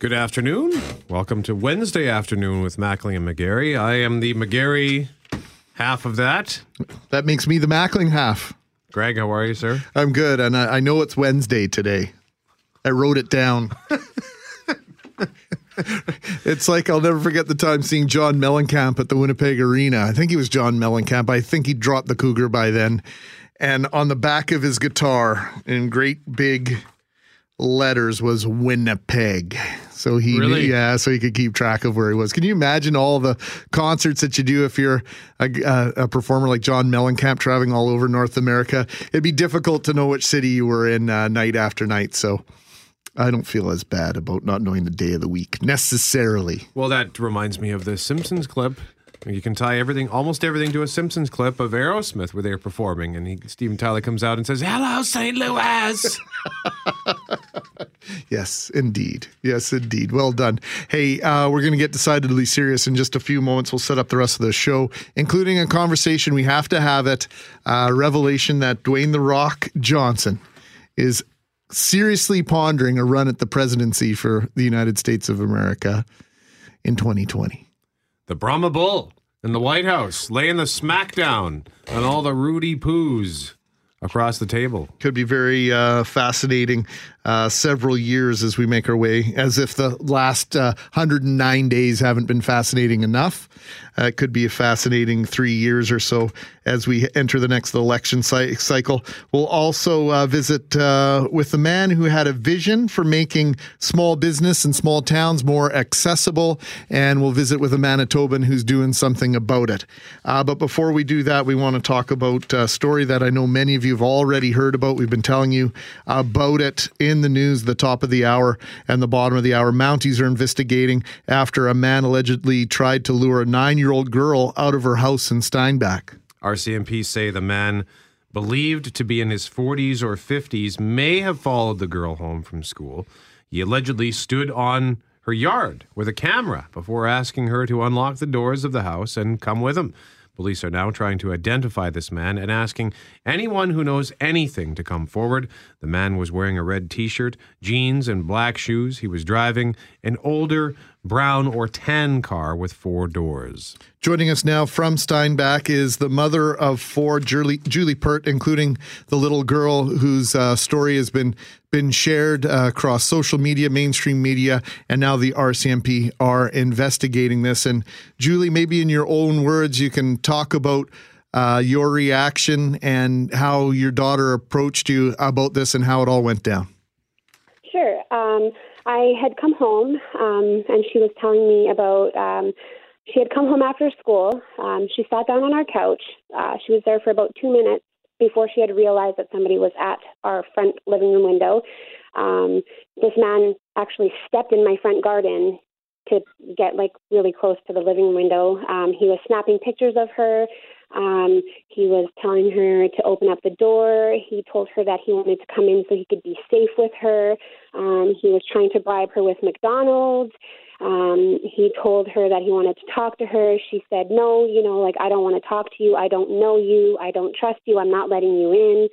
Good afternoon. Welcome to Wednesday afternoon with Mackling and McGarry. I am the McGarry half of that. That makes me the Mackling half. Greg, how are you, sir? I'm good, and I, I know it's Wednesday today. I wrote it down. it's like I'll never forget the time seeing John Mellencamp at the Winnipeg Arena. I think he was John Mellencamp. I think he dropped the Cougar by then. And on the back of his guitar, in great big letters, was Winnipeg. So he, Really? yeah, so he could keep track of where he was. Can you imagine all the concerts that you do if you're a, a, a performer like John Mellencamp traveling all over North America? It'd be difficult to know which city you were in uh, night after night. So I don't feel as bad about not knowing the day of the week necessarily. Well, that reminds me of the Simpsons clip. You can tie everything, almost everything, to a Simpsons clip of Aerosmith where they're performing, and he, Steven Tyler comes out and says, "Hello, St. Louis." Yes, indeed. Yes, indeed. Well done. Hey, uh, we're going to get decidedly serious in just a few moments. We'll set up the rest of the show, including a conversation. We have to have it. Uh, revelation that Dwayne The Rock Johnson is seriously pondering a run at the presidency for the United States of America in 2020. The Brahma Bull in the White House laying the smackdown on all the Roody Poos across the table. could be very uh, fascinating uh, several years as we make our way, as if the last uh, 109 days haven't been fascinating enough. Uh, it could be a fascinating three years or so as we enter the next election cy- cycle. We'll also uh, visit uh, with the man who had a vision for making small business and small towns more accessible, and we'll visit with a Manitoban who's doing something about it. Uh, but before we do that, we want to talk about a story that I know many of you have already heard about. We've been telling you about it in the news, the top of the hour and the bottom of the hour. Mounties are investigating after a man allegedly tried to lure a nine year old girl out of her house in Steinbach. RCMP say the man believed to be in his 40s or 50s may have followed the girl home from school. He allegedly stood on her yard with a camera before asking her to unlock the doors of the house and come with him. Police are now trying to identify this man and asking anyone who knows anything to come forward. The man was wearing a red t shirt, jeans, and black shoes. He was driving an older brown or tan car with four doors. Joining us now from Steinbach is the mother of four, Julie, Julie Pert, including the little girl whose uh, story has been been shared uh, across social media, mainstream media, and now the RCMP are investigating this. And Julie, maybe in your own words, you can talk about uh, your reaction and how your daughter approached you about this and how it all went down. Sure. Um, I had come home, um, and she was telling me about. Um, she had come home after school. Um, she sat down on our couch. Uh, she was there for about two minutes before she had realized that somebody was at our front living room window. Um, this man actually stepped in my front garden to get like really close to the living window. Um, he was snapping pictures of her. Um, he was telling her to open up the door. He told her that he wanted to come in so he could be safe with her. Um, he was trying to bribe her with McDonald's. Um, he told her that he wanted to talk to her. She said, No, you know, like, I don't want to talk to you. I don't know you. I don't trust you. I'm not letting you in.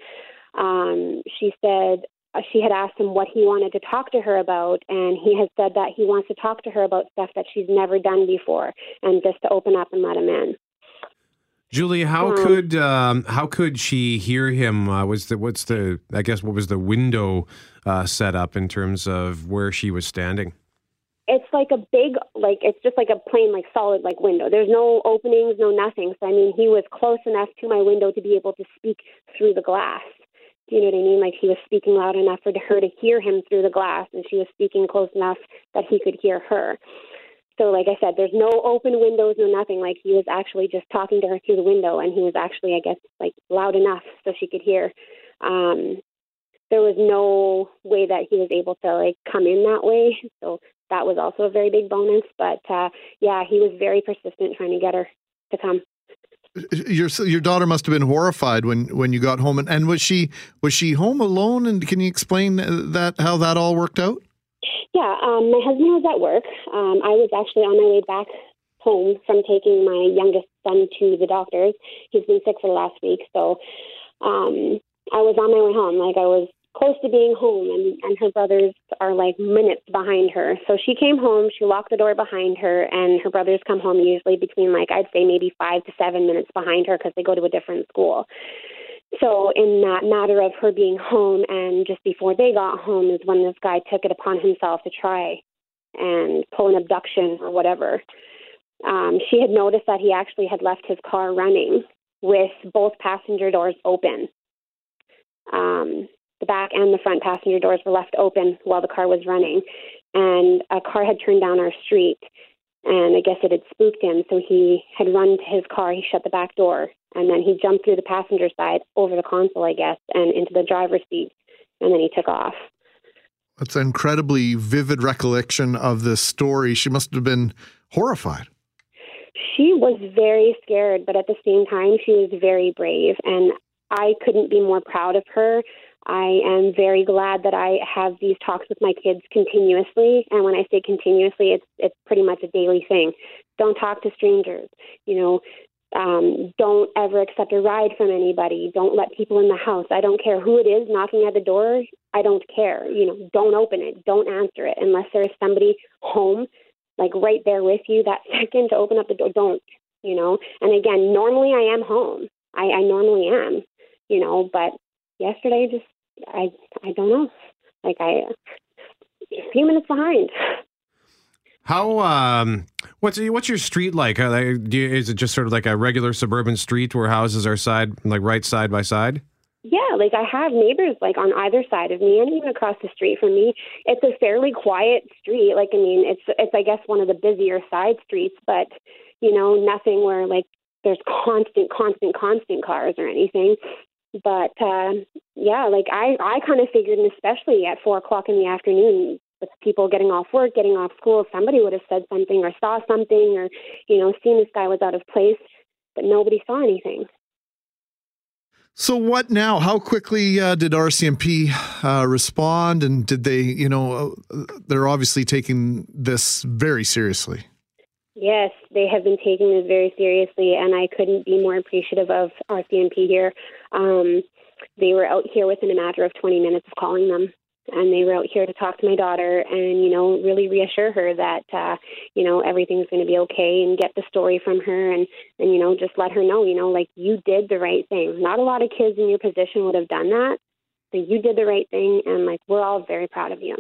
Um, she said, uh, she had asked him what he wanted to talk to her about, and he has said that he wants to talk to her about stuff that she's never done before, and just to open up and let him in. Julie, how Um, could um, how could she hear him? Uh, was the what's the I guess what was the window uh, set up in terms of where she was standing? It's like a big, like it's just like a plain, like solid, like window. There's no openings, no nothing. So I mean, he was close enough to my window to be able to speak through the glass. Do you know what I mean? Like he was speaking loud enough for her to hear him through the glass, and she was speaking close enough that he could hear her. So, like I said, there's no open windows, no nothing. Like he was actually just talking to her through the window, and he was actually, I guess, like loud enough so she could hear. Um, there was no way that he was able to like come in that way. So that was also a very big bonus. But uh, yeah, he was very persistent trying to get her to come. Your your daughter must have been horrified when when you got home, and, and was she was she home alone? And can you explain that how that all worked out? Yeah, um, my husband was at work. Um, I was actually on my way back home from taking my youngest son to the doctors. He's been sick for the last week, so um, I was on my way home. Like I was close to being home, and, and her brothers are like minutes behind her. So she came home, she locked the door behind her, and her brothers come home usually between like I'd say maybe five to seven minutes behind her because they go to a different school. So in that matter of her being home and just before they got home is when this guy took it upon himself to try and pull an abduction or whatever. Um, she had noticed that he actually had left his car running with both passenger doors open. Um, the back and the front passenger doors were left open while the car was running, and a car had turned down our street. And I guess it had spooked him, so he had run to his car. He shut the back door, and then he jumped through the passenger side over the console, I guess, and into the driver's seat, and then he took off. That's an incredibly vivid recollection of this story. She must have been horrified. She was very scared, but at the same time, she was very brave, and I couldn't be more proud of her. I am very glad that I have these talks with my kids continuously, and when I say continuously, it's it's pretty much a daily thing. Don't talk to strangers. You know, um, don't ever accept a ride from anybody. Don't let people in the house. I don't care who it is knocking at the door. I don't care. You know, don't open it. Don't answer it unless there is somebody home, like right there with you that second to open up the door. Don't. You know. And again, normally I am home. I, I normally am. You know, but yesterday just I I don't know. Like I a few minutes behind. How um what's what's your street like? You, is it just sort of like a regular suburban street where houses are side like right side by side? Yeah, like I have neighbors like on either side of me and even across the street from me. It's a fairly quiet street. Like I mean, it's it's I guess one of the busier side streets, but you know, nothing where like there's constant, constant, constant cars or anything. But uh, yeah, like I I kind of figured, and especially at four o'clock in the afternoon, with people getting off work, getting off school, somebody would have said something or saw something or, you know, seen this guy was out of place, but nobody saw anything. So what now? How quickly uh, did RCMP uh, respond, and did they? You know, uh, they're obviously taking this very seriously. Yes, they have been taking this very seriously, and I couldn't be more appreciative of RCMP here. Um, they were out here within a matter of 20 minutes of calling them. And they were out here to talk to my daughter and you know really reassure her that uh you know everything's going to be okay and get the story from her and and you know just let her know you know like you did the right thing. Not a lot of kids in your position would have done that so you did the right thing and like we're all very proud of you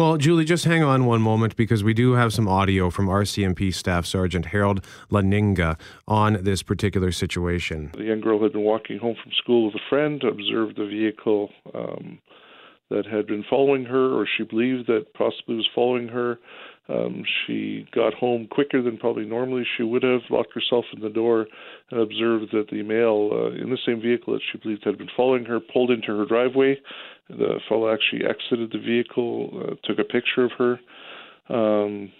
well, Julie, just hang on one moment because we do have some audio from RCMP Staff Sergeant Harold Laninga on this particular situation. The young girl had been walking home from school with a friend, observed the vehicle um, that had been following her, or she believed that possibly was following her. Um, she got home quicker than probably normally she would have, locked herself in the door, and observed that the male uh, in the same vehicle that she believed had been following her pulled into her driveway. The fellow actually exited the vehicle, uh, took a picture of her. Um,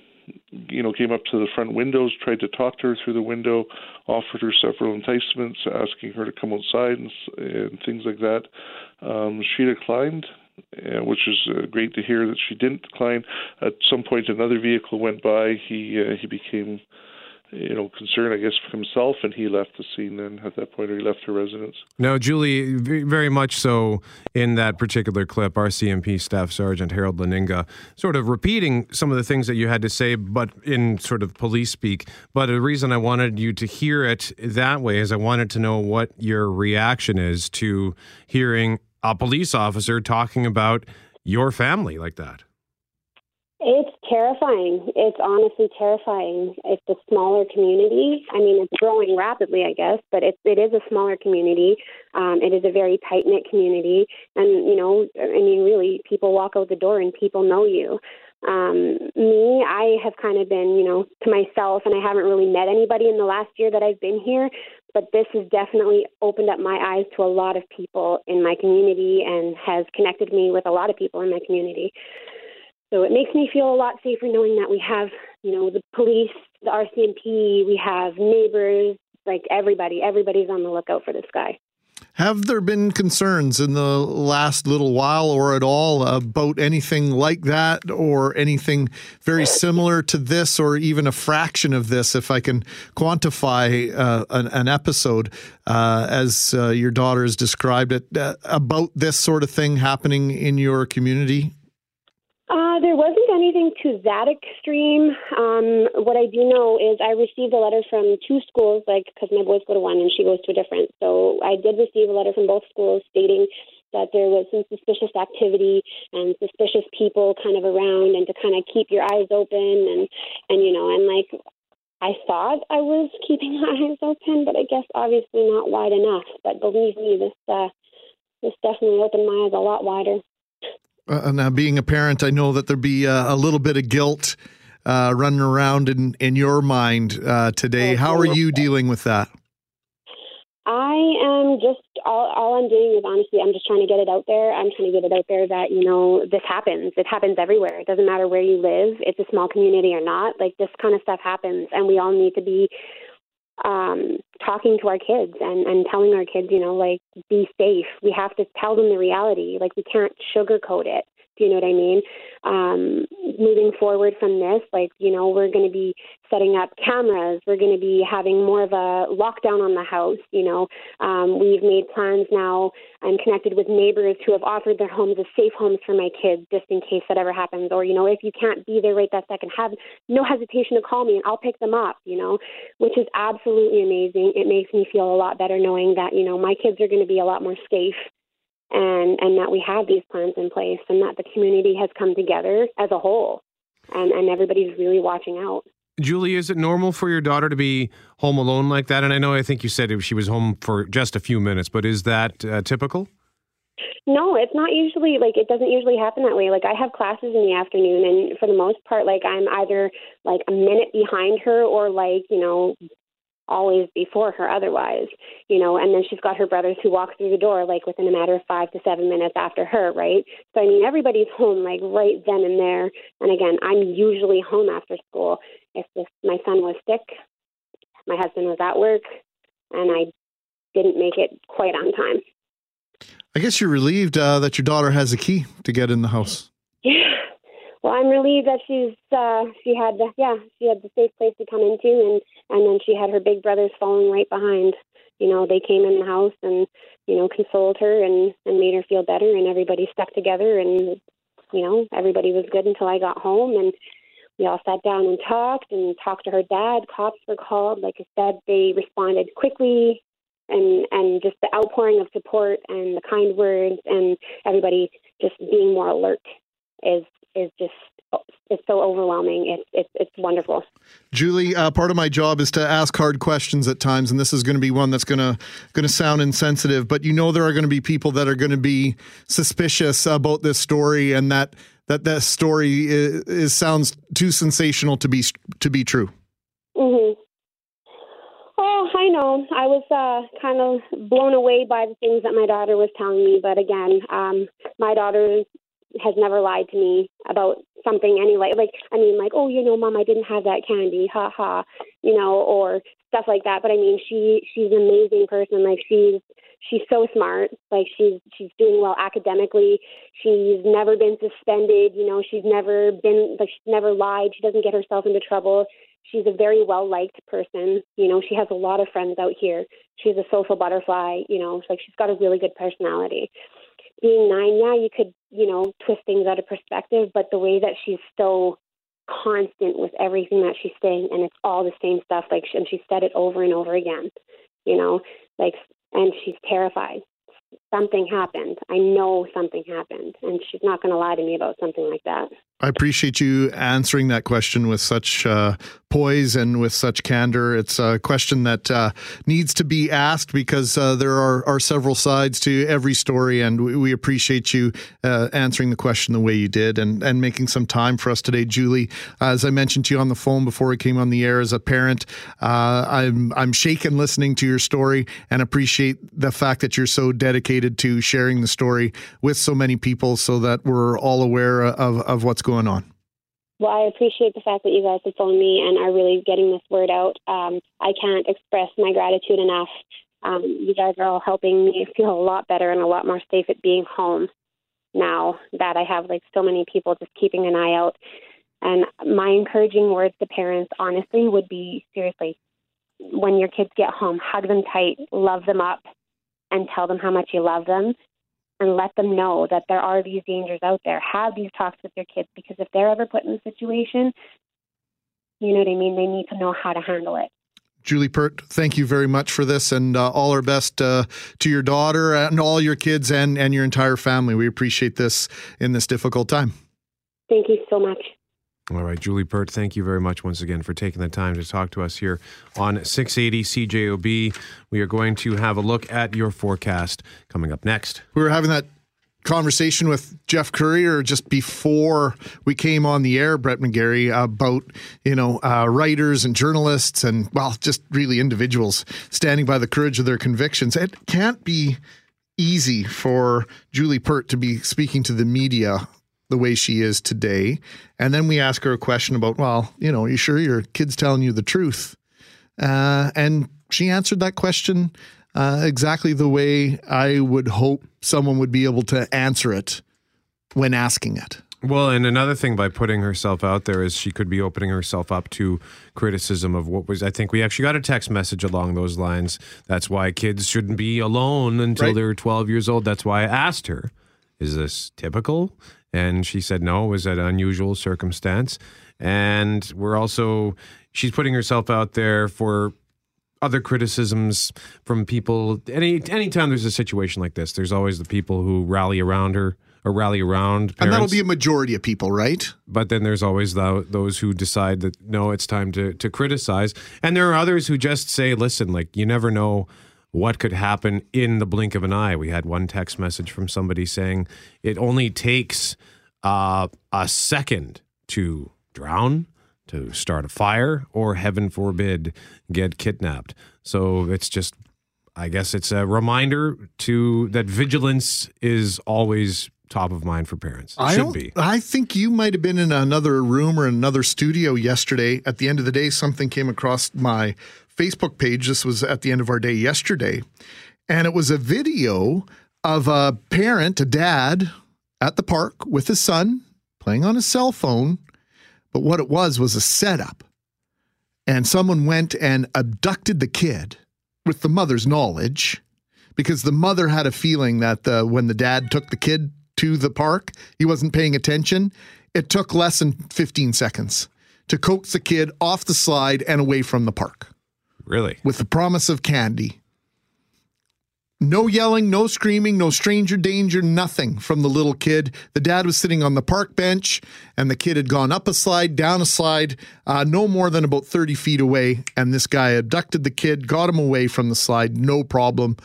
you know, came up to the front windows, tried to talk to her through the window, offered her several enticements, asking her to come outside and, and things like that. Um, she declined, uh, which is uh, great to hear that she didn't decline. At some point, another vehicle went by. He uh, he became, you know, concern, I guess, for himself, and he left the scene. Then at that point, or he left her residence. No, Julie, very much so. In that particular clip, RCMP Staff Sergeant Harold Laninga sort of repeating some of the things that you had to say, but in sort of police speak. But the reason I wanted you to hear it that way is I wanted to know what your reaction is to hearing a police officer talking about your family like that? It's terrifying. It's honestly terrifying. It's a smaller community. I mean, it's growing rapidly, I guess, but it, it is a smaller community. Um, it is a very tight knit community. And, you know, I mean, really, people walk out the door and people know you. Um, me, I have kind of been, you know, to myself, and I haven't really met anybody in the last year that I've been here. But this has definitely opened up my eyes to a lot of people in my community and has connected me with a lot of people in my community. So it makes me feel a lot safer knowing that we have, you know, the police, the RCMP, we have neighbors, like everybody. Everybody's on the lookout for this guy. Have there been concerns in the last little while or at all about anything like that or anything very similar to this or even a fraction of this, if I can quantify uh, an, an, episode uh, as uh, your daughter has described it, uh, about this sort of thing happening in your community? Uh, there wasn't anything to that extreme. Um, what I do know is I received a letter from two schools, like because my boys go to one and she goes to a different. So I did receive a letter from both schools stating that there was some suspicious activity and suspicious people kind of around, and to kind of keep your eyes open and and you know and like I thought I was keeping my eyes open, but I guess obviously not wide enough. But believe me, this uh, this definitely opened my eyes a lot wider. Uh, now, being a parent, I know that there'd be uh, a little bit of guilt uh, running around in, in your mind uh, today. How are you dealing with that? I am just all, all I'm doing is honestly I'm just trying to get it out there. I'm trying to get it out there that you know this happens. It happens everywhere. It doesn't matter where you live. It's a small community or not. Like this kind of stuff happens, and we all need to be um, talking to our kids and, and telling our kids, you know, like, be safe. We have to tell them the reality. Like, we can't sugarcoat it. You know what I mean? Um, moving forward from this, like, you know, we're going to be setting up cameras. We're going to be having more of a lockdown on the house. You know, um, we've made plans now. I'm connected with neighbors who have offered their homes as safe homes for my kids, just in case that ever happens. Or, you know, if you can't be there right that second, have no hesitation to call me and I'll pick them up. You know, which is absolutely amazing. It makes me feel a lot better knowing that you know my kids are going to be a lot more safe and and that we have these plans in place and that the community has come together as a whole and and everybody's really watching out Julie, is it normal for your daughter to be home alone like that? And I know I think you said she was home for just a few minutes, but is that uh, typical? No, it's not usually like it doesn't usually happen that way. Like I have classes in the afternoon and for the most part like I'm either like a minute behind her or like, you know, always before her otherwise, you know, and then she's got her brothers who walk through the door like within a matter of five to seven minutes after her, right? So I mean everybody's home like right then and there. And again, I'm usually home after school. If this, my son was sick, my husband was at work, and I didn't make it quite on time. I guess you're relieved uh, that your daughter has a key to get in the house. Yeah, well, I'm relieved that she's uh, she had the yeah she had the safe place to come into, and and then she had her big brothers following right behind. You know, they came in the house and you know consoled her and and made her feel better, and everybody stuck together, and you know everybody was good until I got home, and we all sat down and talked and talked to her dad. Cops were called. Like I said, they responded quickly and and just the outpouring of support and the kind words and everybody just being more alert is is just it's so overwhelming. It's it's it's wonderful. Julie, uh, part of my job is to ask hard questions at times, and this is going to be one that's going to going to sound insensitive. But you know, there are going to be people that are going to be suspicious about this story, and that that that story is, is sounds too sensational to be to be true. Mm-hmm. Oh, I know. I was uh, kind of blown away by the things that my daughter was telling me, but again, um, my daughter has never lied to me about something anyway. Like, I mean, like, oh, you know, mom, I didn't have that candy, ha ha, you know, or stuff like that. But I mean, she she's an amazing person. Like, she's she's so smart. Like, she's she's doing well academically. She's never been suspended. You know, she's never been like she's never lied. She doesn't get herself into trouble. She's a very well liked person. You know, she has a lot of friends out here. She's a social butterfly. You know, like she's got a really good personality being nine, yeah, you could, you know, twist things out of perspective, but the way that she's so constant with everything that she's saying and it's all the same stuff, like, and she said it over and over again, you know, like, and she's terrified. Something happened. I know something happened, and she's not going to lie to me about something like that. I appreciate you answering that question with such uh, poise and with such candor. It's a question that uh, needs to be asked because uh, there are, are several sides to every story, and we, we appreciate you uh, answering the question the way you did and, and making some time for us today, Julie. As I mentioned to you on the phone before we came on the air, as a parent, uh, I'm I'm shaken listening to your story and appreciate the fact that you're so dedicated to sharing the story with so many people, so that we're all aware of of what's going going on? Well, I appreciate the fact that you guys have phoned me and are really getting this word out. Um, I can't express my gratitude enough Um, you guys are all helping me feel a lot better and a lot more safe at being home now that I have like so many people just keeping an eye out. And my encouraging words to parents, honestly, would be seriously, when your kids get home, hug them tight, love them up, and tell them how much you love them and let them know that there are these dangers out there. Have these talks with your kids because if they're ever put in a situation, you know what I mean, they need to know how to handle it. Julie Pert, thank you very much for this and uh, all our best uh, to your daughter and all your kids and, and your entire family. We appreciate this in this difficult time. Thank you so much. All right, Julie Pert, thank you very much once again for taking the time to talk to us here on 680 CJOB. We are going to have a look at your forecast coming up next. We were having that conversation with Jeff Courier just before we came on the air, Brett McGarry, about you know uh, writers and journalists and well, just really individuals standing by the courage of their convictions. It can't be easy for Julie Pert to be speaking to the media the way she is today, and then we ask her a question about, well, you know, are you sure your kid's telling you the truth? Uh, and she answered that question uh, exactly the way I would hope someone would be able to answer it when asking it. Well, and another thing by putting herself out there is she could be opening herself up to criticism of what was. I think we actually got a text message along those lines. That's why kids shouldn't be alone until Right. they're 12 years old. That's why I asked her, is this typical? And she said no, it was an unusual circumstance. And we're also, she's putting herself out there for other criticisms from people. Any anytime there's a situation like this, there's always the people who rally around her or rally around parents. And that'll be a majority of people, right? but then there's always tho- those who decide that no, it's time to to criticize, and there are others who just say, "Listen, like you never know." What could happen in the blink of an eye? We had one text message from somebody saying it only takes uh, a second to drown, to start a fire, or heaven forbid, get kidnapped. So it's just, I guess it's a reminder to that vigilance is always top of mind for parents. It I should be. I think you might have been in another room or another studio yesterday. At the end of the day, something came across my Facebook page. This was at the end of our day yesterday. And it was a video of a parent, a dad, at the park with his son playing on his cell phone. But what it was was a setup. And someone went and abducted the kid with the mother's knowledge because the mother had a feeling that the, when the dad took the kid to the park, he wasn't paying attention. It took less than 15 seconds to coax the kid off the slide and away from the park Really? with the promise of candy. No yelling, no screaming, no stranger danger, nothing from the little kid. The dad was sitting on the park bench, and the kid had gone up a slide, down a slide, uh, no more than about 30 feet away. And this guy abducted the kid, got him away from the slide, no problem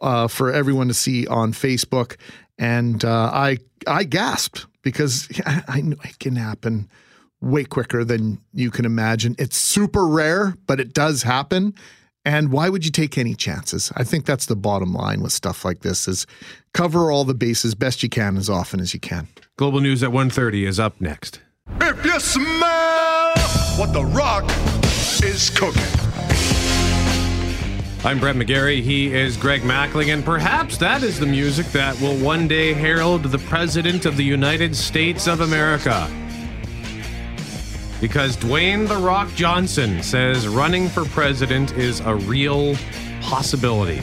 uh, for everyone to see on Facebook. And uh, I, I gasped because I, I know it can happen way quicker than you can imagine. It's super rare, but it does happen. And why would you take any chances? I think that's the bottom line with stuff like this is cover all the bases best you can as often as you can. Global News at 1.30 is up next. If you smell what the rock is cooking. I'm Brett McGarry. He is Greg Mackling, and perhaps that is the music that will one day herald the President of the United States of America. Because Dwayne The Rock Johnson says running for president is a real possibility.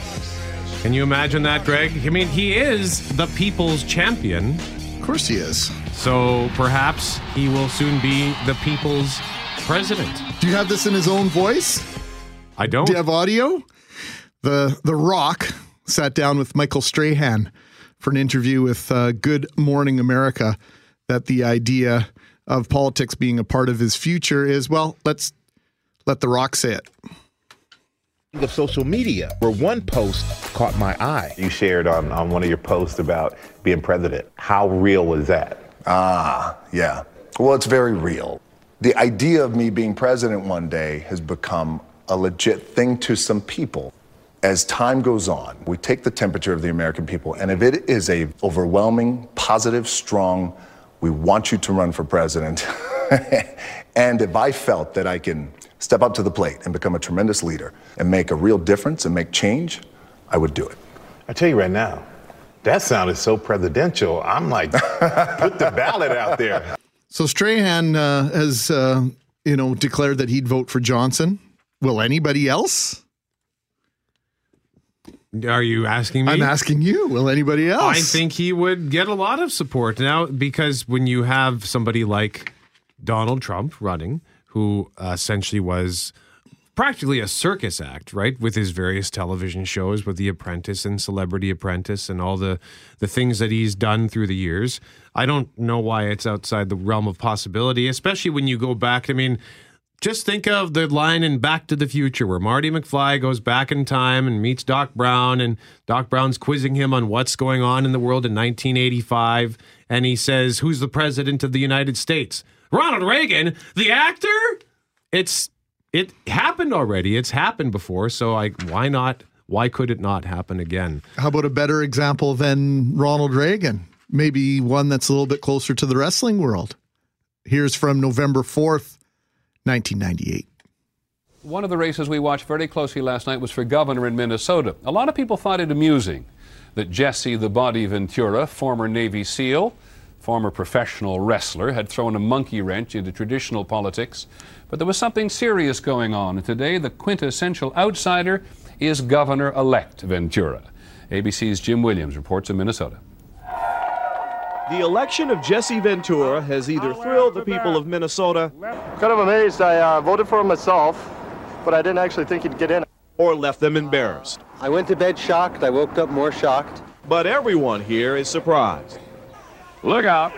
Can you imagine that, Greg? I mean, he is the people's champion, Of course he is. so perhaps he will soon be the people's president. Do you have this in his own voice? I don't. Do you have audio? The The Rock sat down with Michael Strahan for an interview with uh, Good Morning America. That the idea of politics being a part of his future is well, let's let The Rock say it. of social media, where one post caught my eye. You shared on, on one of your posts about being president. How real is that? Ah, yeah. Well, it's very real. The idea of me being president one day has become a legit thing to some people. As time goes on, we take the temperature of the American people, and if it is a overwhelming, positive, strong, we want you to run for president, and if I felt that I can step up to the plate and become a tremendous leader and make a real difference and make change, I would do it. I tell you right now, that sounded so presidential. I'm like, put the ballot out there. So Strahan uh, has, uh, you know, declared that he'd vote for Johnson. Will anybody else? Are you asking me? I'm asking you. Will anybody else? I think he would get a lot of support now because when you have somebody like Donald Trump running, who uh, essentially was practically a circus act, right, with his various television shows, with The Apprentice and Celebrity Apprentice, and all the the things that he's done through the years. I don't know why it's outside the realm of possibility, especially when you go back. I mean. Just think of the line in Back to the Future where Marty McFly goes back in time and meets Doc Brown, and Doc Brown's quizzing him on what's going on in the world in 1985. And he says, Who's the president of the United States? Ronald Reagan, the actor? It's it happened already. It's happened before. So I why not why could it not happen again? How about a better example than Ronald Reagan? Maybe one that's a little bit closer to the wrestling world. Here's from November 4th, 1998. One of the races we watched very closely last night was for governor in Minnesota. A lot of people thought it amusing that Jesse the Body Ventura, former Navy SEAL, former professional wrestler, had thrown a monkey wrench into traditional politics. But there was something serious going on, today the quintessential outsider is Governor elect Ventura. ABC's Jim Williams reports in Minnesota. The election of Jesse Ventura has either thrilled the people of Minnesota Kind of amazed. I uh, voted for him myself, but I didn't actually think he'd get in. or left them embarrassed. I went to bed shocked. I woke up more shocked. But everyone here is surprised. Look out.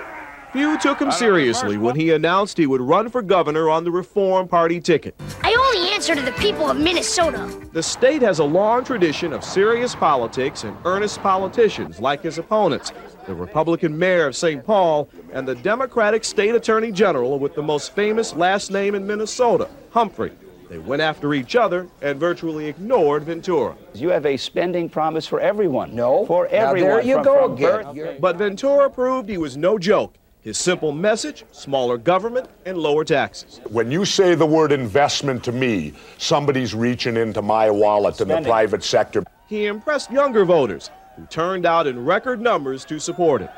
Few took him seriously when he announced he would run for governor on the Reform Party ticket. I only answer to the people of Minnesota. The state has a long tradition of serious politics and earnest politicians like his opponents, the Republican mayor of St. Paul and the Democratic state attorney general with the most famous last name in Minnesota, Humphrey. They went after each other and virtually ignored Ventura. You have a spending promise for everyone. No. For Now, everyone. there you from- go from again. birth- But Ventura proved he was no joke. His simple message smaller government and lower taxes. When you say the word investment to me, somebody's reaching into my wallet in the private sector. He impressed younger voters who turned out in record numbers to support him.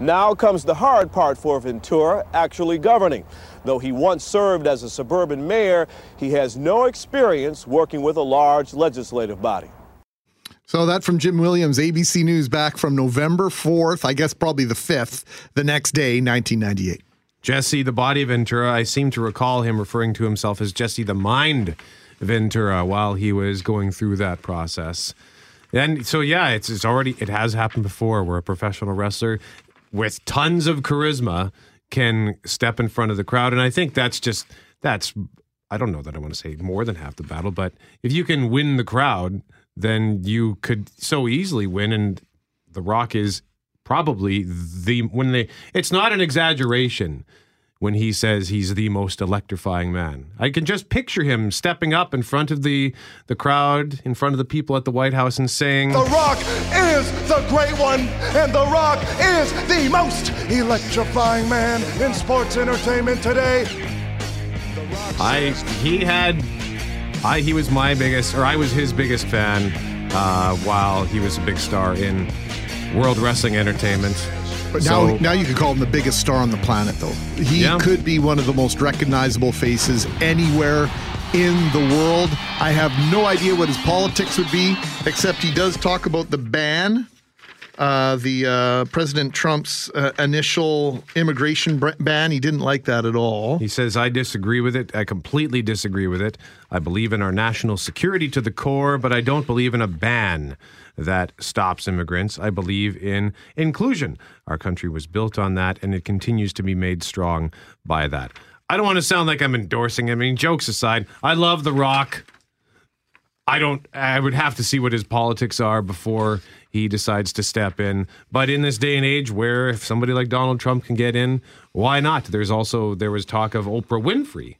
Now comes the hard part for Ventura actually governing. Though he once served as a suburban mayor, he has no experience working with a large legislative body. So that from Jim Williams, ABC News back from November 4th, I guess probably the 5th, the next day, 1998. Jesse the Body Ventura, I seem to recall him referring to himself as Jesse the Mind Ventura while he was going through that process. And so yeah, it's it's already it has happened before where a professional wrestler with tons of charisma can step in front of the crowd and I think that's just that's I don't know that I want to say more than half the battle, but if you can win the crowd, then you could so easily win and the Rock is probably the when they it's not an exaggeration when he says he's the most electrifying man. I can just picture him stepping up in front of the the crowd, in front of the people at the White House and saying The Rock is the great one, and The Rock is the most electrifying man in sports entertainment today. I he had I he was my biggest or I was his biggest fan uh, while he was a big star in World Wrestling Entertainment. But So- now, now you could call him the biggest star on the planet, though. He Yeah. could be one of the most recognizable faces anywhere in the world. I have no idea what his politics would be, except he does talk about the ban, uh, the uh, President Trump's uh, initial immigration ban. He didn't like that at all. He says, I disagree with it. I completely disagree with it. I believe in our national security to the core, but I don't believe in a ban that stops immigrants. I believe in inclusion. Our country was built on that, and it continues to be made strong by that. I don't want to sound like I'm endorsing. I mean, jokes aside, I love The Rock. I don't. I would have to see what his politics are before he decides to step in. But in this day and age, where if somebody like Donald Trump can get in, why not? There's also there was talk of Oprah Winfrey.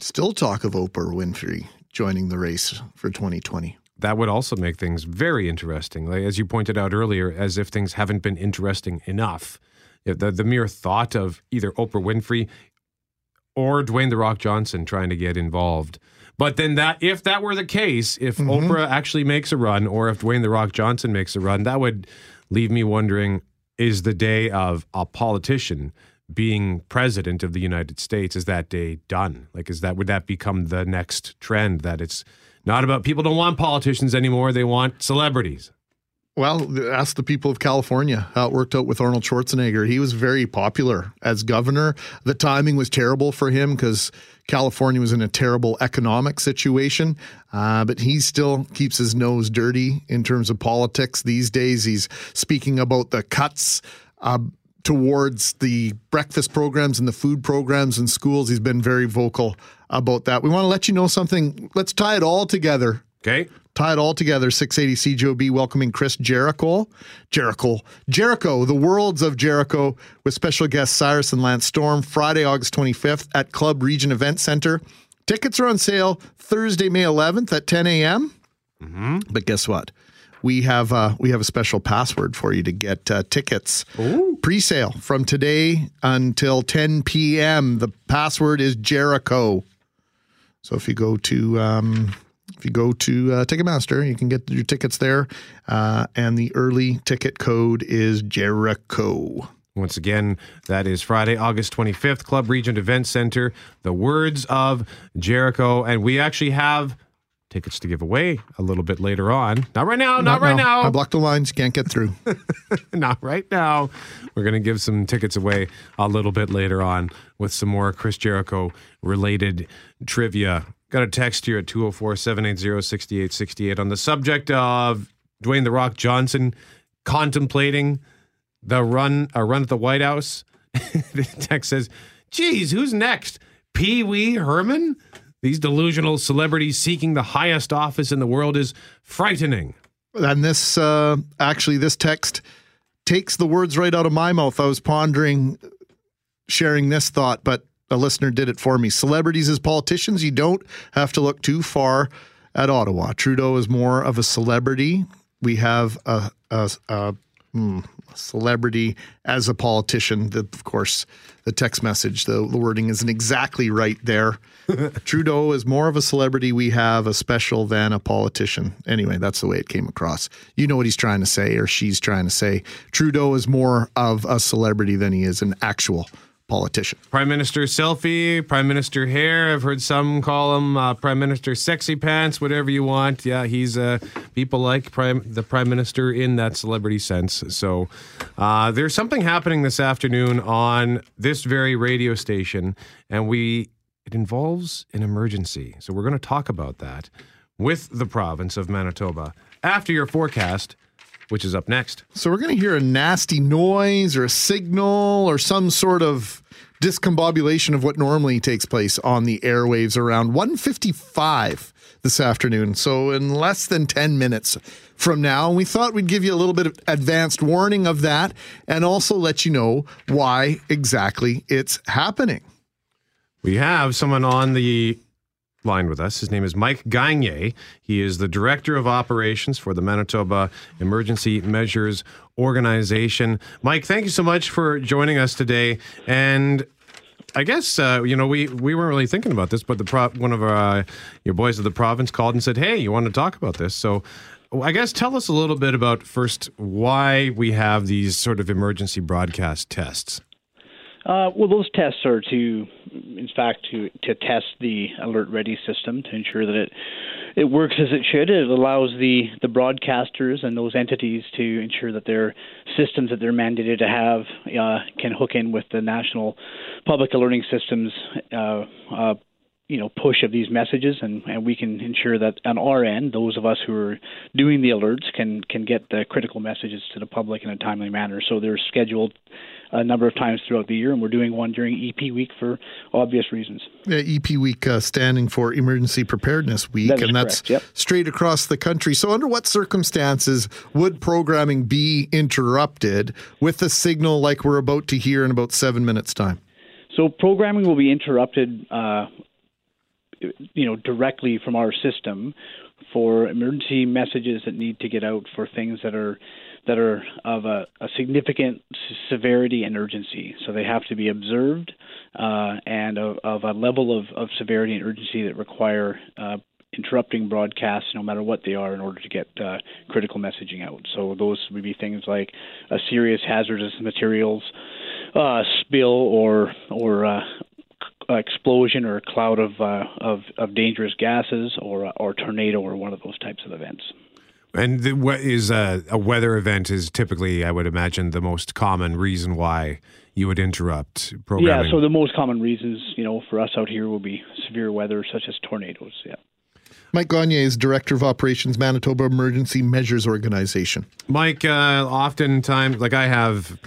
Still talk of Oprah Winfrey joining the race for 2020. That would also make things very interesting. Like, as you pointed out earlier, as if things haven't been interesting enough. The the mere thought of either Oprah Winfrey or Dwayne the Rock Johnson trying to get involved. But then that if that were the case, if Mm-hmm. Oprah actually makes a run or if Dwayne the Rock Johnson makes a run, that would leave me wondering is the day of a politician being president of the United States is that day done? Like is that would that become the next trend that it's not about people don't want politicians anymore, they want celebrities. Well, ask the people of California how it worked out with Arnold Schwarzenegger. He was very popular as governor. The timing was terrible for him because California was in a terrible economic situation. Uh, but he still keeps his nose dirty in terms of politics these days. He's speaking about the cuts. Uh, towards the breakfast programs and the food programs in schools. He's been very vocal about that. We want to let you know something. Let's tie it all together. Okay. Tie it all together. 680 CJOB welcoming Chris Jericho. Jericho. Jericho, the worlds of Jericho with special guests Cyrus and Lance Storm, Friday, August 25th at Club Regent Event Center. Tickets are on sale Thursday, May 11th at 10 a.m. But guess what? We have uh, we have a special password for you to get uh, tickets pre-sale from today until 10 p.m. The password is Jericho. So if you go to um, if you go to uh, Ticketmaster, you can get your tickets there, uh, and the early ticket code is Jericho. Once again, that is Friday, August 25th, Club Regent Event Center, the words of Jericho. And we actually have tickets to give away a little bit later on. Not right now, not, right now. I blocked the lines. Can't get through. not right now. We're going to give some tickets away a little bit later on with some more Chris Jericho related trivia. Got a text here at 204 780 6868 on the subject of Dwayne The Rock Johnson contemplating the run, a run at the White House. the text says, geez, who's next? Pee Wee Herman? These delusional celebrities seeking the highest office in the world is frightening. And this uh, actually, this text takes the words right out of my mouth. I was pondering sharing this thought, but a listener did it for me. Celebrities as politicians, you don't have to look too far at Ottawa. Trudeau is more of a celebrity. We have a, a, a hmm, celebrity as a politician. The, of course, the text message, the, the wording isn't exactly right there. Trudeau is more of a celebrity. We have a special than a politician. Anyway, that's the way it came across. You know what he's trying to say, or she's trying to say. Trudeau is more of a celebrity than he is an actual politician. Prime Minister selfie, Prime Minister hair. I've heard some call him uh, Prime Minister sexy pants, whatever you want. Yeah, he's uh, people like Prime the Prime Minister in that celebrity sense. So uh, there's something happening this afternoon on this very radio station, and we it involves an emergency. So we're going to talk about that with the province of Manitoba after your forecast. Which is up next. So we're going to hear a nasty noise or a signal or some sort of discombobulation of what normally takes place on the airwaves around 155 this afternoon. So in less than 10 minutes from now, we thought we'd give you a little bit of advanced warning of that and also let you know why exactly it's happening. We have someone on the line with us. His name is Mike Gagne. He is the Director of Operations for the Manitoba Emergency Measures Organization. Mike, thank you so much for joining us today. And I guess uh, you know we we weren't really thinking about this, but the pro- one of our uh, your boys of the province called and said, "Hey, you want to talk about this?" So. I guess tell us a little bit about first why we have these sort of emergency broadcast tests. Uh, well, those tests are to, in fact, to to test the alert ready system to ensure that it it works as it should. It allows the the broadcasters and those entities to ensure that their systems that they're mandated to have uh, can hook in with the national public alerting systems. Uh, uh, you know, push of these messages, and, and we can ensure that on our end, those of us who are doing the alerts can can get the critical messages to the public in a timely manner. So they're scheduled a number of times throughout the year, and we're doing one during EP week for obvious reasons. Yeah, EP week uh, standing for Emergency Preparedness Week, That and that's yep. straight across the country. So, under what circumstances would programming be interrupted with a signal like we're about to hear in about seven minutes' time? So programming will be interrupted, uh, you know, directly from our system for emergency messages that need to get out for things that are that are of a, a significant severity and urgency. So they have to be observed uh, and of, of a level of, of severity and urgency that require uh, interrupting broadcasts, no matter what they are, in order to get uh, critical messaging out. So those would be things like a serious hazardous materials uh, spill or or uh, explosion or a cloud of, uh, of of dangerous gases or or tornado or one of those types of events. And the, what is a, a weather event is typically, I would imagine, the most common reason why you would interrupt programming. Yeah, so the most common reasons, you know, for us out here will be severe weather such as tornadoes. Yeah. Mike Gagne is Director of Operations, Manitoba Emergency Measures Organization. Mike, uh, oftentimes, like I have,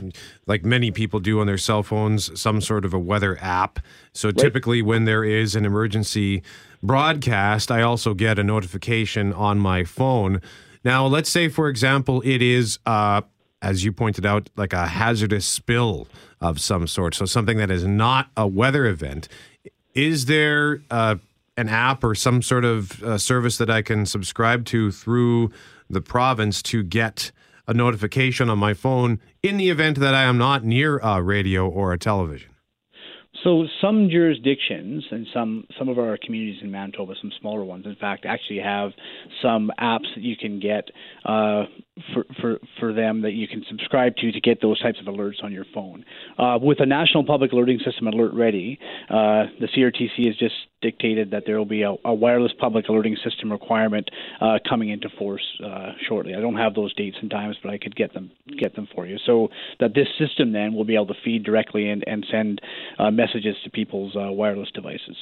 like many people do on their cell phones, some sort of a weather app. So right. typically, when there is an emergency broadcast, I also get a notification on my phone. Now, let's say, for example, it is, uh, as you pointed out, like a hazardous spill of some sort. So something that is not a weather event. Is there uh, an app or some sort of uh, service that I can subscribe to through the province to get a notification on my phone in the event that I am not near a radio or a television? So some jurisdictions and some some of our communities in Manitoba, some smaller ones, in fact, actually have some apps that you can get uh, for, for for them that you can subscribe to to get those types of alerts on your phone. Uh, with a national public alerting system alert ready, uh, the CRTC has just dictated that there will be a, a wireless public alerting system requirement uh, coming into force uh, shortly. I don't have those dates and times, but I could get them get them for you. So that this system then will be able to feed directly and, and send uh, messages to people's uh, wireless devices.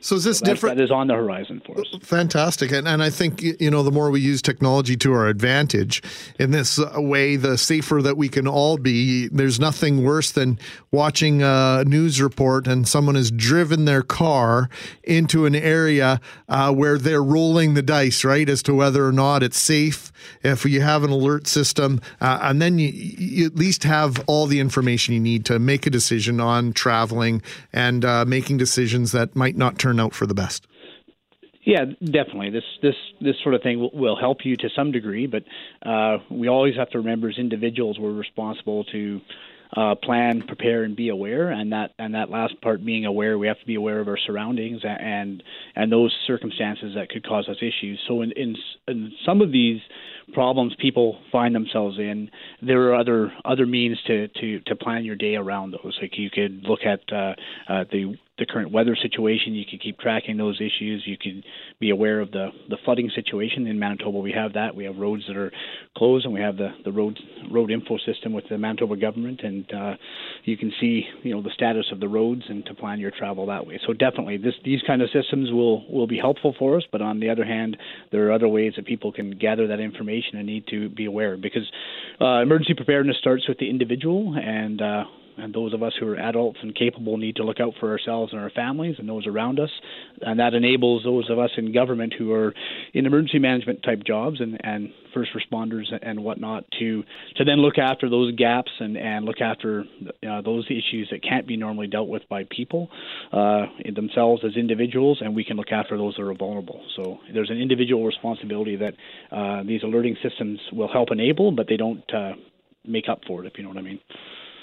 So is this so different? That is on the horizon for us. Fantastic, and and I think you know the more we use technology to our advantage in this uh, way, the safer that we can all be. There's nothing worse than watching a news report and someone has driven their car into an area uh, where they're rolling the dice, right, as to whether or not it's safe. If you have an alert system, uh, and then you, you, at least have all the information you need to make a decision on traveling and uh, making decisions that might not turn out for the best. Yeah, definitely. This this this sort of thing will, will help you to some degree, but uh, we always have to remember as individuals we're responsible to uh, plan, prepare, and be aware. And that and that last part, being aware, we have to be aware of our surroundings and and those circumstances that could cause us issues. So in in, in some of these problems people find themselves in, there are other other means to to to plan your day around those. Like you could look at uh, uh, the the current weather situation. You can keep tracking those issues. You can be aware of the, the flooding situation in Manitoba. We have that. We have roads that are closed, and we have the the road road info system with the Manitoba government, and uh, you can see you know the status of the roads and to plan your travel that way. So definitely, this these kind of systems will will be helpful for us. But on the other hand, there are other ways that people can gather that information and need to be aware because uh, emergency preparedness starts with the individual and uh, and those of us who are adults and capable need to look out for ourselves and our families and those around us. And that enables those of us in government who are in emergency management type jobs and, and first responders and whatnot to to then look after those gaps and, and look after uh, those issues that can't be normally dealt with by people uh, themselves as individuals, and we can look after those that are vulnerable. So there's an individual responsibility that uh, these alerting systems will help enable, but they don't uh, make up for it, if you know what I mean.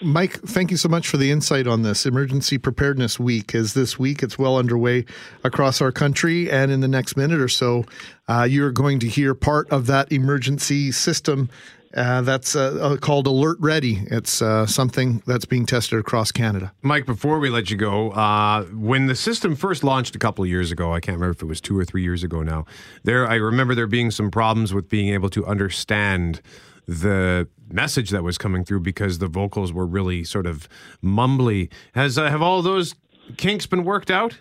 Mike, thank you so much for the insight on this. Emergency Preparedness Week is this week. It's well underway across our country. And in the next minute or so, uh, you're going to hear part of that emergency system uh, that's uh, uh called Alert Ready. It's uh, something that's being tested across Canada. Mike, before we let you go, uh, when the system first launched a couple of years ago, I can't remember if it was two or three years ago now. There, I remember there being some problems with being able to understand the message that was coming through because the vocals were really sort of mumbly. Has uh, have all those kinks been worked out?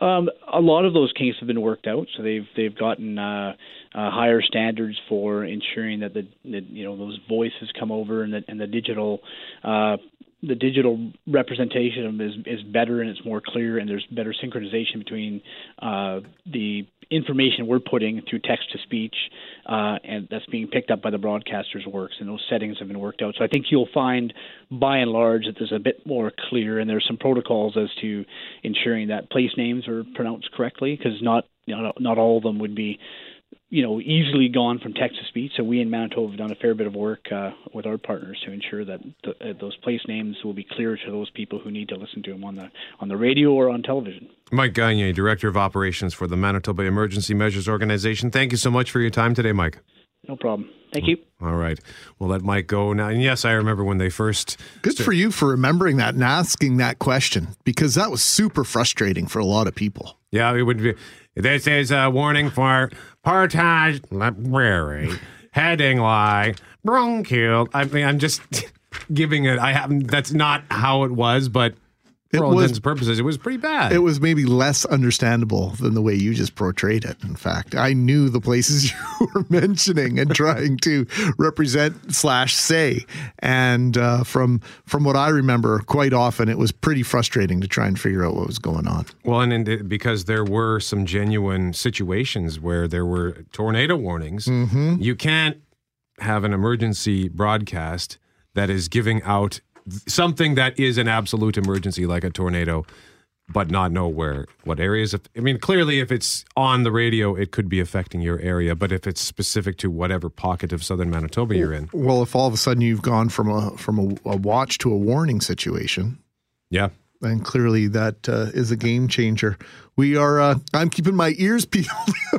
Um, a lot of those kinks have been worked out, so they've they've gotten uh, uh, higher standards for ensuring that the, the you know those voices come over and the and the digital uh, the digital representation is is better and it's more clear and there's better synchronization between uh, the information we're putting through text to speech uh, and that's being picked up by the broadcasters works and those settings have been worked out. So i think you'll find by and large that there's a bit more clear and there's some protocols as to ensuring that place names are pronounced correctly because not you know, not all of them would be you know, easily gone from to speech. So we in Manitoba have done a fair bit of work uh, with our partners to ensure that th- uh, those place names will be clear to those people who need to listen to them on the on the radio or on television. Mike Gagne, Director of Operations for the Manitoba Emergency Measures Organization. Thank you so much for your time today, Mike. No problem. Thank you. All right. We'll let Mike go now. And yes, I remember when they first. Good for you for remembering that and asking that question because that was super frustrating for a lot of people. Yeah, it would be. This is a warning for Portage Library. Heading lie, bronchial. I mean, I'm just giving it. I haven't. That's not how it was, but for It all was- intents and purposes, it was pretty bad. It was maybe less understandable than the way you just portrayed it. In fact, I knew the places you were mentioning and trying to represent slash say, and uh, from from what I remember, quite often it was pretty frustrating to try and figure out what was going on. Well, and, and because there were some genuine situations where there were tornado warnings, Mhm. you can't have an emergency broadcast that is giving out something that is an absolute emergency, like a tornado, but not know where what areas. Of, I mean, clearly, if it's on the radio, it could be affecting your area, but if it's specific to whatever pocket of southern Manitoba you're in, Well, if all of a sudden you've gone from a from a, a watch to a warning situation, yeah. And clearly that uh, is a game changer. We are. Uh, I'm keeping my ears peeled.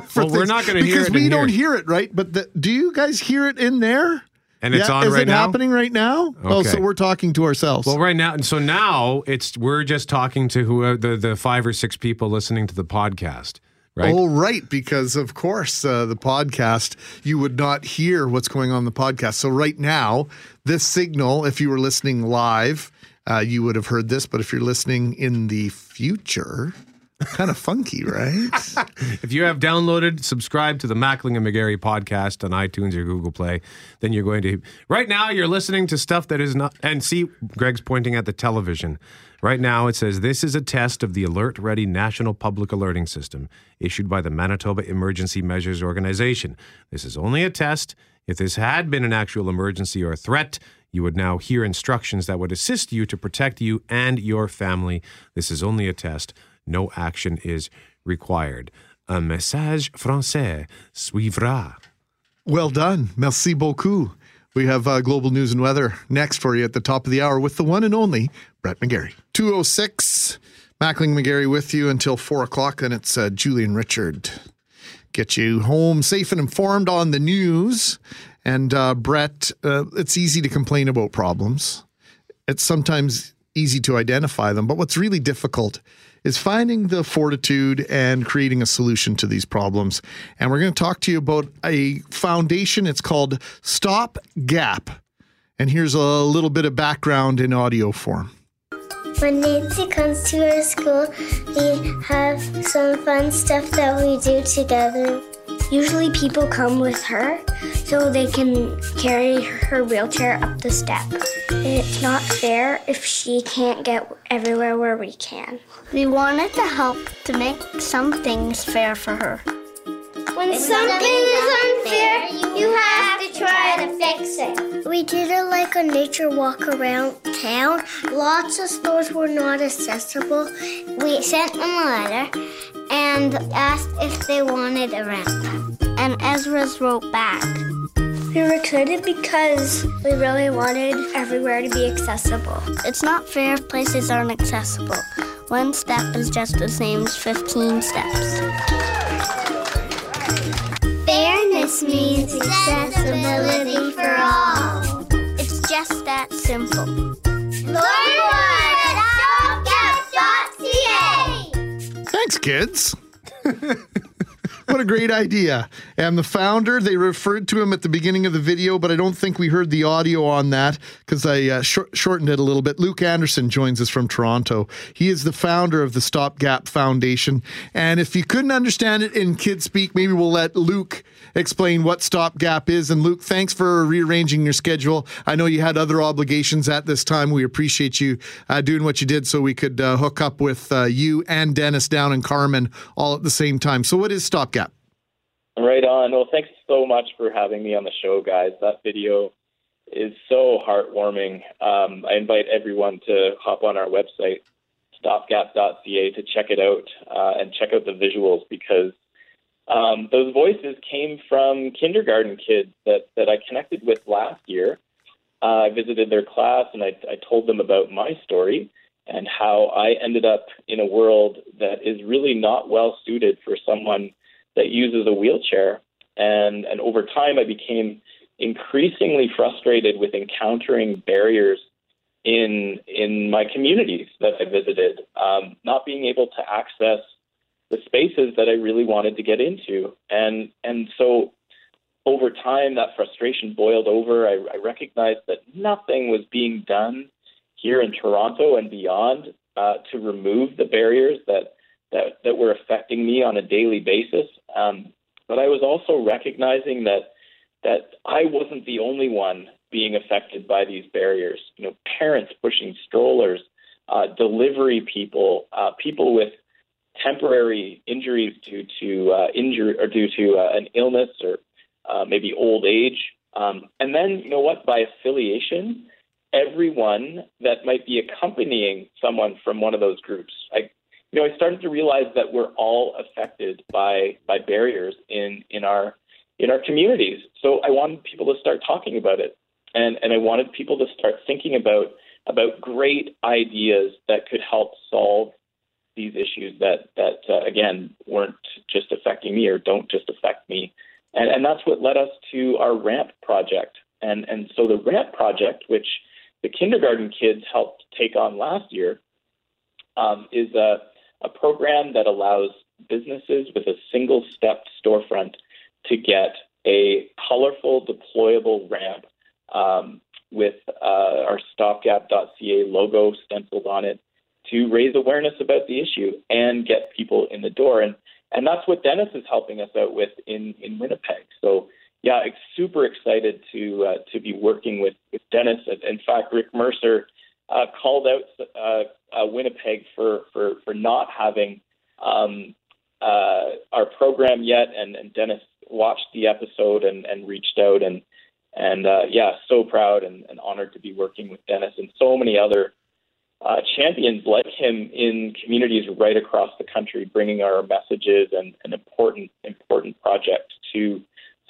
for Well, we're not gonna hear it because we don't here. hear it, right? But the, do you guys hear it in there? And it's Yeah, on is right it now? happening right now? Oh, so we're talking to ourselves. Well, right now, and so now it's we're just talking to who the the five or six people listening to the podcast, right? Oh, right. Because, of course, uh, the podcast, you would not hear what's going on in the podcast. So, right now, this signal, if you were listening live, uh, you would have heard this. But if you're listening in the future, kind of funky, right? If you have downloaded, subscribed to the Mackling and McGarry podcast on iTunes or Google Play, then you're going to. Right now, you're listening to stuff that is not. And see, Greg's pointing at the television. Right now, it says this is a test of the Alert Ready National Public Alerting System issued by the Manitoba Emergency Measures Organization. This is only a test. If this had been an actual emergency or threat, you would now hear instructions that would assist you to protect you and your family. This is only a test. No action is required. Un message français suivra. Well done. Merci beaucoup. We have uh, global news and weather next for you at the top of the hour with the one and only Brett McGarry. 206, Mackling McGarry with you until 4 o'clock. Then it's uh, Julian Richard. Get you home safe and informed on the news. And uh, Brett, uh, it's easy to complain about problems. It's sometimes easy to identify them, but what's really difficult is finding the fortitude and creating a solution to these problems. And we're going to talk to you about a foundation. It's called Stop Gap. And here's a little bit of background in audio form. When Nancy comes to our school, we have some fun stuff that we do together. Usually, people come with her so they can carry her wheelchair up the steps. It's not fair if she can't get everywhere where we can. We wanted to help to make some things fair for her. When something is unfair, you have to try to fix it. We did it like a nature walk around town. Lots of stores were not accessible. We sent them a letter and asked if they wanted a ramp. And Ezra's wrote back. We were excited because we really wanted everywhere to be accessible. It's not fair if places aren't accessible. One step is just the same as 15 steps. Fairness means accessibility for all. It's just that simple. Learn more at Thanks, kids. what a great idea. And the founder, they referred to him at the beginning of the video, but I don't think we heard the audio on that because I uh, shor- shortened it a little bit. Luke Anderson joins us from Toronto. He is the founder of the Stop Gap Foundation. And if you couldn't understand it in kid speak, maybe we'll let Luke explain what Stopgap is. And Luke, thanks for rearranging your schedule. I know you had other obligations at this time. We appreciate you uh, doing what you did so we could uh, hook up with uh, you and Dennis down in Carman all at the same time. So, what is Stopgap? Right on. Well, thanks so much for having me on the show, guys. That video is so heartwarming. Um, I invite everyone to hop on our website, stopgap.ca, to check it out uh, and check out the visuals because Um, those voices came from kindergarten kids that, that I connected with last year. Uh, I visited their class and I, I told them about my story and how I ended up in a world that is really not well suited for someone that uses a wheelchair. And, and over time, I became increasingly frustrated with encountering barriers in in my communities that I visited, um, not being able to access the spaces that I really wanted to get into, and and so over time that frustration boiled over. I, I recognized that nothing was being done here in Toronto and beyond uh, to remove the barriers that, that that were affecting me on a daily basis. Um, but I was also recognizing that that I wasn't the only one being affected by these barriers. You know, parents pushing strollers, uh, delivery people, uh, people with temporary injuries due to uh, injury or due to uh, an illness or uh, maybe old age, um, and then you know what? By affiliation, everyone that might be accompanying someone from one of those groups. I, you know, I started to realize that we're all affected by by barriers in in our in our communities. So I wanted people to start talking about it, and and I wanted people to start thinking about about great ideas that could help solve these issues that that uh, again weren't just affecting me or don't just affect me, and and that's what led us to our ramp project. And and so the ramp project, which the kindergarten kids helped take on last year um, is a, a program that allows businesses with a single step storefront to get a colorful deployable ramp um, with uh, our stopgap.ca logo stenciled on it to raise awareness about the issue and get people in the door. And, and that's what Dennis is helping us out with in, in Winnipeg. So yeah, super excited to uh, to be working with, with Dennis. In fact, Rick Mercer uh, called out uh, uh, Winnipeg for, for, for not having um, uh, our program yet, and, and Dennis watched the episode and, and reached out and and uh, yeah, so proud and, and honored to be working with Dennis and so many other uh, champions like him in communities right across the country, bringing our messages and an important important project to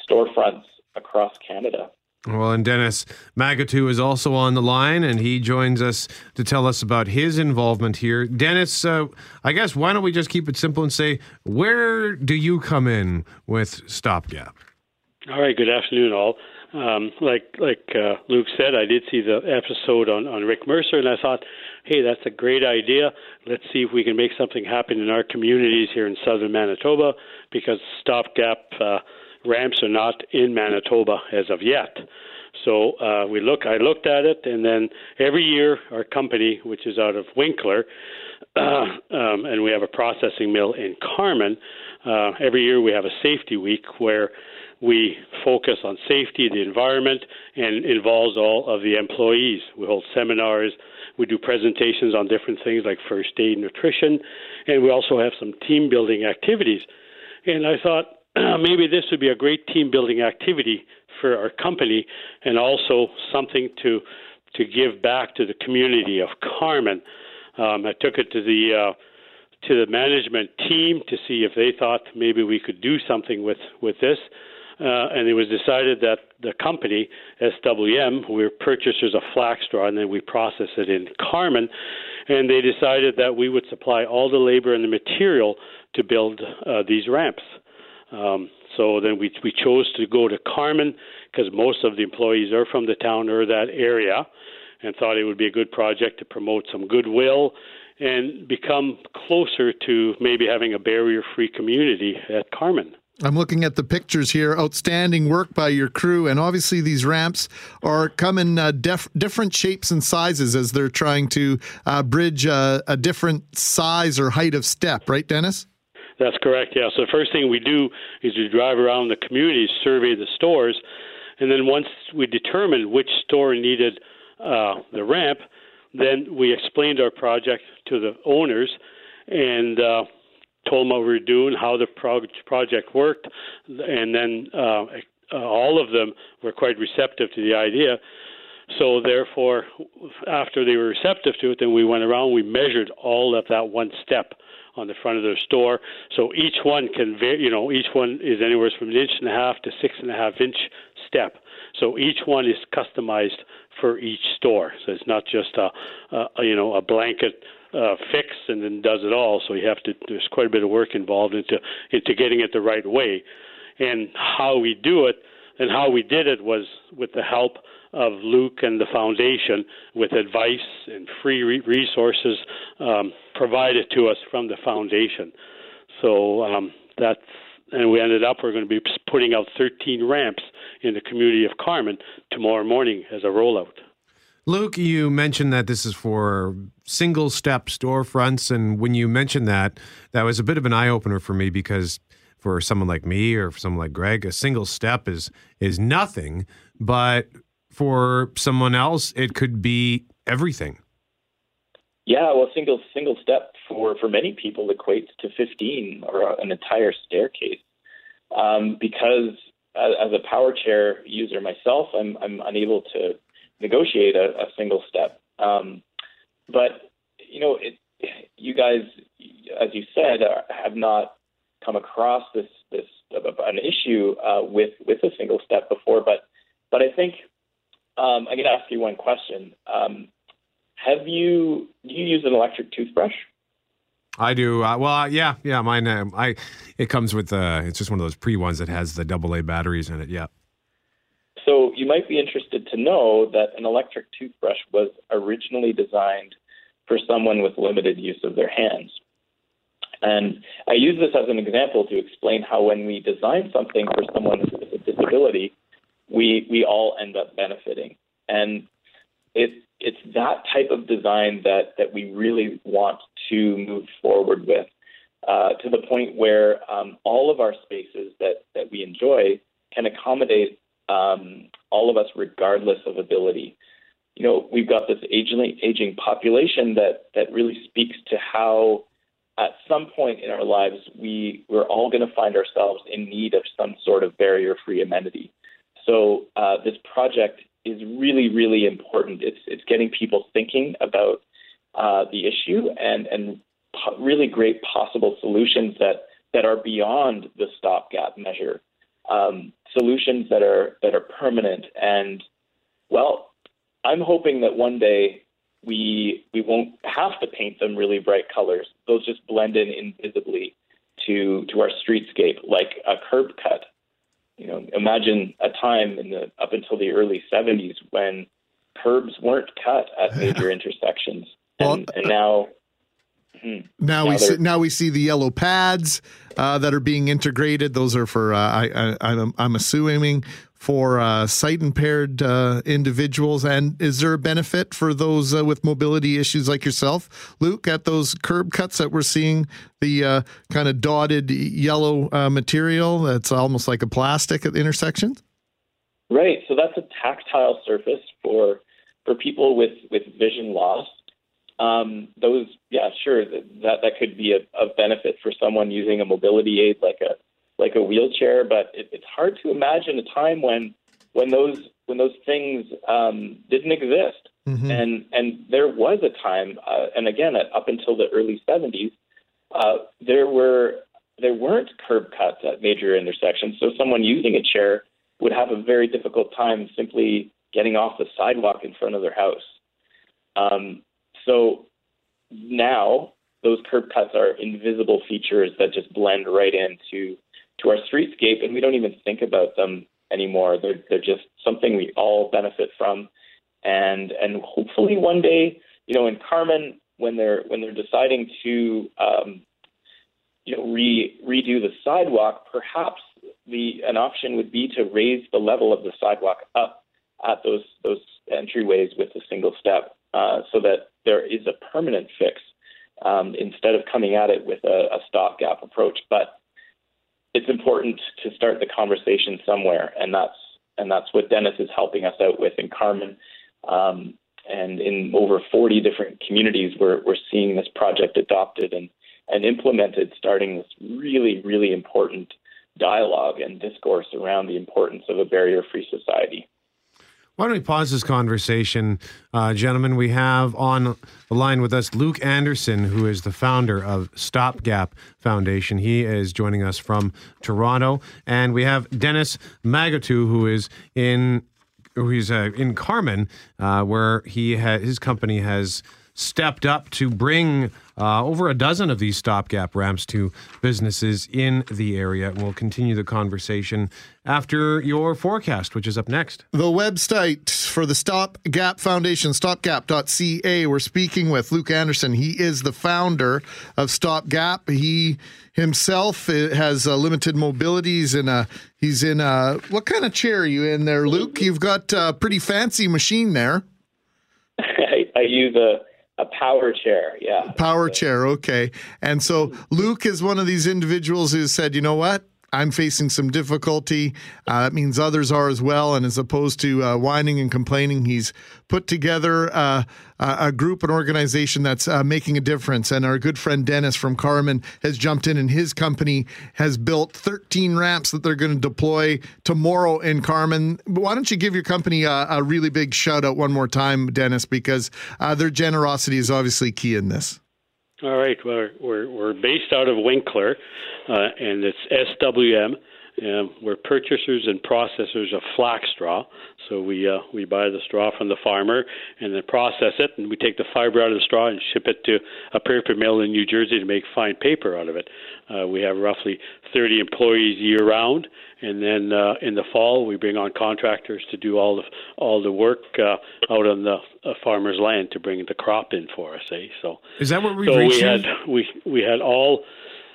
storefronts across Canada. Well, and Dennis Magatu is also on the line, and he joins us to tell us about his involvement here. Dennis, uh, I guess why don't we just keep it simple and say, where do you come in with Stopgap? All right. Good afternoon, all. Um, like like uh, Luke said, I did see the episode on, on Rick Mercer, and I thought, hey, that's a great idea. Let's see if we can make something happen in our communities here in southern Manitoba because Stopgap. Uh, ramps are not in Manitoba as of yet. So uh, we look. I looked at it, and then every year our company, which is out of Winkler, uh, um, and we have a processing mill in Carman. Uh, every year we have a safety week where we focus on safety, the environment, and involves all of the employees. We hold seminars. We do presentations on different things like first aid, nutrition, and we also have some team building activities. And I thought, maybe this would be a great team building activity for our company and also something to to give back to the community of Carman. Um, I took it to the uh, to the management team to see if they thought maybe we could do something with with this. Uh, and it was decided that the company SWM, we're purchasers of flax straw, and then we process it in Carman, and they decided that we would supply all the labor and the material to build uh, these ramps. Um, so then we we chose to go to Carman because most of the employees are from the town or that area, and thought it would be a good project to promote some goodwill and become closer to maybe having a barrier-free community at Carman. I'm looking at the pictures here. Outstanding work by your crew, and obviously these ramps are come in uh, def- different shapes and sizes as they're trying to uh, bridge uh, a different size or height of step. Right, Dennis? That's correct. Yeah. So the first thing we do is we drive around the community, survey the stores, and then once we determine which store needed uh, the ramp, then we explained our project to the owners and uh, told them what we were doing, how the pro- project worked, and then uh, uh all of them were quite receptive to the idea. So therefore, after they were receptive to it, then we went around. We measured all of that one step on the front of their store. So each one can, vary, you know, each one is anywhere from an inch and a half to six and a half inch step. So each one is customized for each store. So it's not just a, a you know, a blanket uh, fix and then does it all. So you have to. There's quite a bit of work involved into into getting it the right way, and how we do it and how we did it was with the help of Luke and the foundation with advice and free re- resources um, provided to us from the foundation. So um, that's and we ended up we're going to be putting out 13 ramps in the community of Carman tomorrow morning as a rollout. Luke, you mentioned that this is for single step storefronts. And when you mentioned that, that was a bit of an eye opener for me because for someone like me or for someone like Greg, a single step is is nothing. But for someone else, it could be everything. Yeah, well, single single step for for many people equates to 15 or an entire staircase. Um, because as, as a power chair user myself, I'm I'm unable to negotiate a, a single step. Um, but you know, it, you guys, as you said, are, have not come across this this an issue uh, with with a single step before. But but I think um, I'm going to ask you one question. Um, have you do you use an electric toothbrush? I do. Uh, well, yeah, yeah. Mine. Uh, I. It comes with. Uh, it's just one of those pre ones that has the double A batteries in it. Yeah. So you might be interested to know that an electric toothbrush was originally designed for someone with limited use of their hands. And I use this as an example to explain how when we design something for someone with a disability, we we all end up benefiting. And it it's that type of design that that we really want to move forward with, uh, to the point where um, all of our spaces that that we enjoy can accommodate um, all of us, regardless of ability. You know, we've got this aging, aging population that, that really speaks to how, at some point in our lives, we, we're all going to find ourselves in need of some sort of barrier free amenity. So, uh, this project is really, really important. It's, it's getting people thinking about uh, the issue and, and po- really great possible solutions that, that are beyond the stopgap measure um, solutions that are that are permanent. And well, I'm hoping that one day we we won't have to paint them really bright colors. Those just blend in invisibly to to our streetscape, like a curb cut. You know, imagine a time in the up until the early '70s when curbs weren't cut at major intersections, and, and now Mm-hmm. Now, now we see, now we see the yellow pads uh, that are being integrated. Those are for uh, I, I, am assuming for uh, sight impaired uh, individuals. And is there a benefit for those uh, with mobility issues like yourself, Luke, at those curb cuts that we're seeing the uh, kind of dotted yellow material that's almost like a plastic at the intersections? Right. So that's a tactile surface for for people with with vision loss um, those, yeah, sure, that that could be a, a benefit for someone using a mobility aid like a like a wheelchair. But it, it's hard to imagine a time when when those when those things um, didn't exist. Mm-hmm. And and there was a time, uh, and again, up until the early '70s, uh, there were there weren't curb cuts at major intersections. So someone using a chair would have a very difficult time simply getting off the sidewalk in front of their house. Um, so now those curb cuts are invisible features that just blend right into to our streetscape, and we don't even think about them anymore. They're they're just something we all benefit from, and and hopefully one day, you know, in Carman, when they're when they're deciding to um, you know re redo the sidewalk, perhaps the an option would be to raise the level of the sidewalk up at those those entryways with a single step, uh, so that there is a permanent fix um, instead of coming at it with a, a stopgap approach. But it's important to start the conversation somewhere, and that's and that's what Dennis is helping us out with in Carman. Um, and in over 40 different communities, we're we're seeing this project adopted and and implemented, starting this really really important dialogue and discourse around the importance of a barrier-free society. Why don't we pause this conversation, uh, gentlemen? We have on the line with us Luke Anderson, who is the founder of Stopgap Foundation. He is joining us from Toronto, and we have Dennis Magatu, who is in who's uh, in Carman, uh, where he ha- his company has stepped up to bring uh, over a dozen of these stopgap ramps to businesses in the area. And we'll continue the conversation after your forecast, which is up next. The website for the Stopgap Foundation, stopgap.ca. We're speaking with Luke Anderson. He is the founder of Stopgap. He himself uh, has uh, limited mobilities and uh, he's in a, what kind of chair are you in there, Luke? You've got a pretty fancy machine there. I, I use a a power chair, yeah. Power chair, okay. And so mm-hmm. Luke is one of these individuals who said, you know what? I'm facing some difficulty. Uh, that means others are as well. And as opposed to uh, whining and complaining, he's put together uh, a group, an organization that's uh, making a difference. And our good friend Dennis from Carman has jumped in, and his company has built 13 ramps that they're going to deploy tomorrow in Carman. Why don't you give your company a, a really big shout out one more time, Dennis, because uh, their generosity is obviously key in this. All right. We're we're, we're based out of Winkler, uh, and it's SWM. Um, we're purchasers and processors of flax straw. So we uh, we buy the straw from the farmer and then process it, and we take the fiber out of the straw and ship it to a paper mill in New Jersey to make fine paper out of it. Uh, we have roughly 30 employees year round, and then uh, in the fall we bring on contractors to do all the all the work uh, out on the uh, farmer's land to bring the crop in for us. Eh? So is that what we so we had we we had all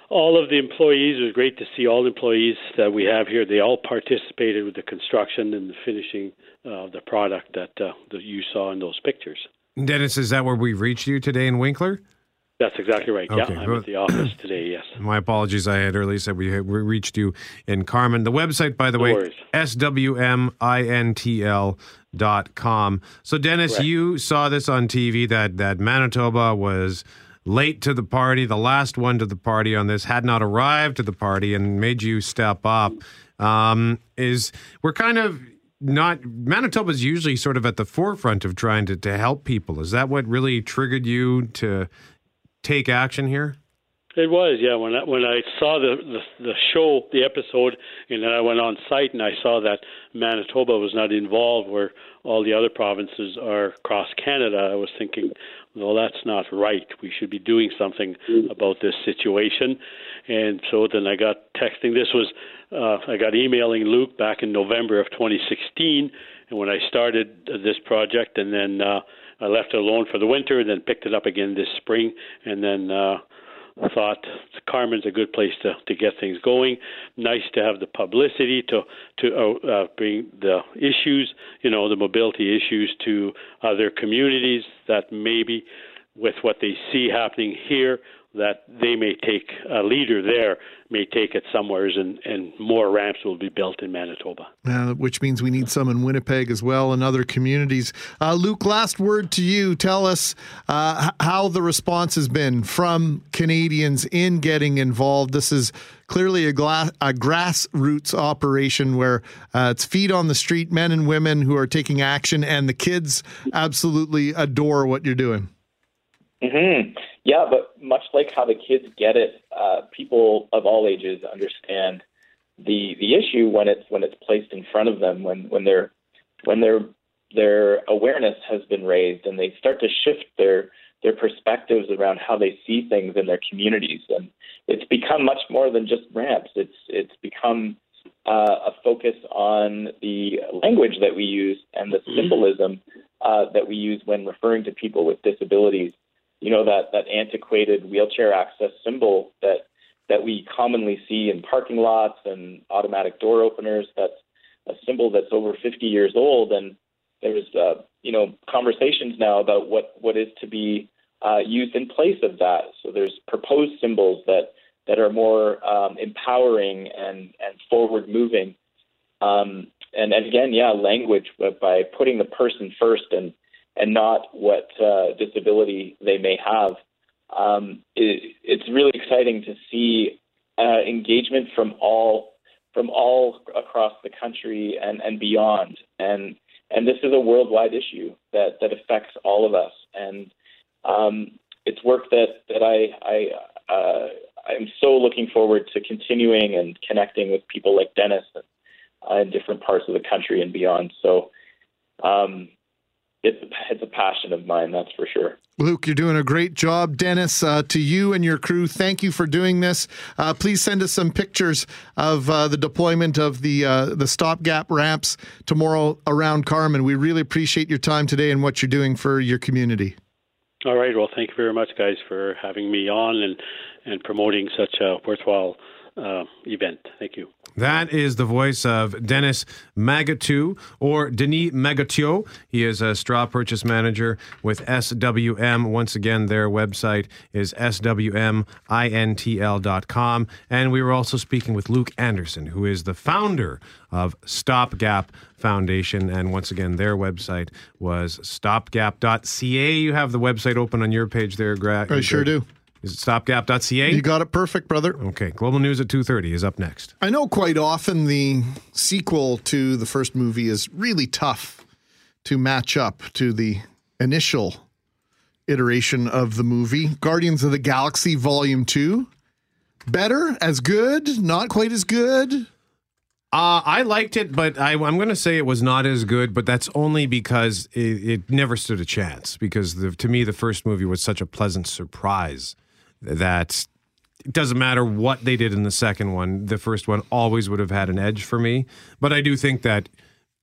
all of the employees. It was great to see all the employees that we have here. They all participated with the construction and the finishing of the product that uh, that you saw in those pictures. Dennis, is that where we reached you today in Winkler? That's exactly right. Okay, Yeah, I'm at the office today. Yes. My apologies. I had earlier said we, we reached you in Carman. The website, by the No way, worries. swmintl dot com. So, Dennis, Correct. you saw this on TV that, that Manitoba was late to the party, the last one to the party on this, had not arrived to the party and made you step up. Um, is we're kind of not Manitoba is usually sort of at the forefront of trying to, to help people. Is that what really triggered you to take action here? It was, yeah. When I, when I saw the, the the show, the episode, and then I went on site and I saw that Manitoba was not involved, where all the other provinces are across Canada. I was thinking, well, that's not right. We should be doing something about this situation. And so then I got texting. This was uh, I got emailing Luke back in November of 2016, and when I started this project, and then uh, I left it alone for the winter, and then picked it up again this spring, and then. Uh, thought Carman's a good place to, to get things going. Nice to have the publicity to to uh, uh, bring the issues, you know, the mobility issues to other communities that maybe with what they see happening here that they may take a leader there may take it somewheres and, and more ramps will be built in Manitoba. uh, which means we need some in Winnipeg as well and other communities. Uh, Luke, last word to you. Tell us uh, how the response has been from Canadians in getting involved. This is clearly a, gla- a grassroots operation where uh, it's feet on the street, men and women who are taking action, and the kids absolutely adore what you're doing. Mm hmm Yeah, but much like how the kids get it, uh, people of all ages understand the the issue when it's when it's placed in front of them, when when their when their their awareness has been raised, and they start to shift their their perspectives around how they see things in their communities, and it's become much more than just ramps. It's it's become uh, a focus on the language that we use and the symbolism uh, that we use when referring to people with disabilities. You know that that antiquated wheelchair access symbol that that we commonly see in parking lots and automatic door openers. That's a symbol that's over 50 years old, and there's uh, you know conversations now about what what is to be uh, used in place of that. So there's proposed symbols that that are more um, empowering and and forward moving. Um, and, and again, yeah, language but by putting the person first and and not what uh, disability they may have. Um, it, it's really exciting to see uh, engagement from all from all across the country and, and beyond. And and this is a worldwide issue that that affects all of us. And um, it's work that that I I uh, I'm so looking forward to continuing and connecting with people like Dennis uh, in different parts of the country and beyond. So. Um, it's, it's a passion of mine, that's for sure. Luke, you're doing a great job. Dennis, uh, to you and your crew, thank you for doing this. Uh, please send us some pictures of uh, the deployment of the uh, the stopgap ramps tomorrow around Carman. We really appreciate your time today and what you're doing for your community. All right. Well, thank you very much, guys, for having me on and and promoting such a worthwhile uh, event. Thank you. That is the voice of Dennis Magatou or Denis Magatio. He is a straw purchase manager with SWM. Once again, their website is swmintl.com. And we were also speaking with Luke Anderson, who is the founder of Stopgap Foundation. And once again, their website was stopgap.ca. You have the website open on your page there, Greg. I sure do. Is it stopgap.ca? You got it perfect, brother. Okay. Global News at 2.30 is up next. I know quite often the sequel to the first movie is really tough to match up to the initial iteration of the movie. Guardians of the Galaxy Volume 2. Better? As good? Not quite as good? Uh, I liked it, but I, am going to say it was not as good. But that's only because it, it never stood a chance. Because the, to me, the first movie was such a pleasant surprise that it doesn't matter what they did in the second one. The first one always would have had an edge for me. But I do think that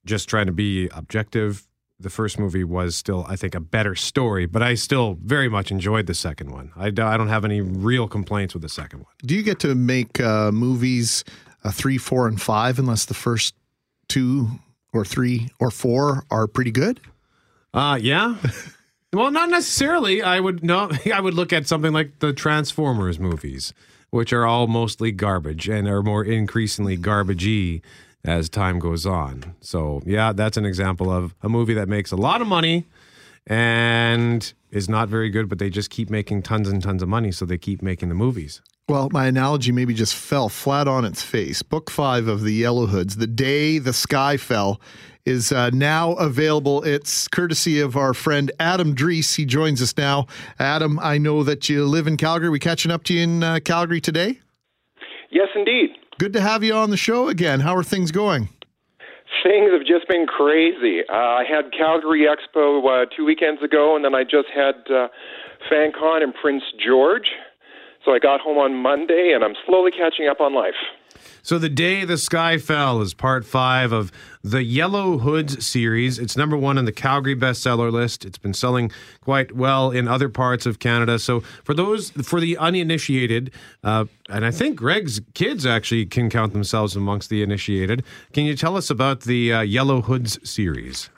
just trying to be objective, the first movie was still, I think, a better story. But I still very much enjoyed the second one. I, I don't have any real complaints with the second one. Do you get to make uh, movies uh, three, four, and five unless the first two or three or four are pretty good? Uh, yeah. Well, not necessarily. I would no. I would look at something like the Transformers movies, which are all mostly garbage and are more increasingly garbagey as time goes on. So yeah, that's an example of a movie that makes a lot of money and is not very good, but they just keep making tons and tons of money, so they keep making the movies. Well, my analogy maybe just fell flat on its face. Book five of the Yellow Hoods, The Day the Sky Fell, is uh, now available. It's courtesy of our friend Adam Dreece. He joins us now. Adam, I know that you live in Calgary. We catching up to you in uh, Calgary today? Yes, indeed. Good to have you on the show again. How are things going? Things have just been crazy. Uh, I had Calgary Expo uh, two weekends ago, and then I just had uh, FanCon in Prince George. So I got home on Monday, and I'm slowly catching up on life. So, The Day the Sky Fell is part five of the Yellow Hoods series. It's number one on the Calgary bestseller list. It's been selling quite well in other parts of Canada. So, for those, for the uninitiated, uh, and I think Greg's kids actually can count themselves amongst the initiated, can you tell us about the uh, Yellow Hoods series?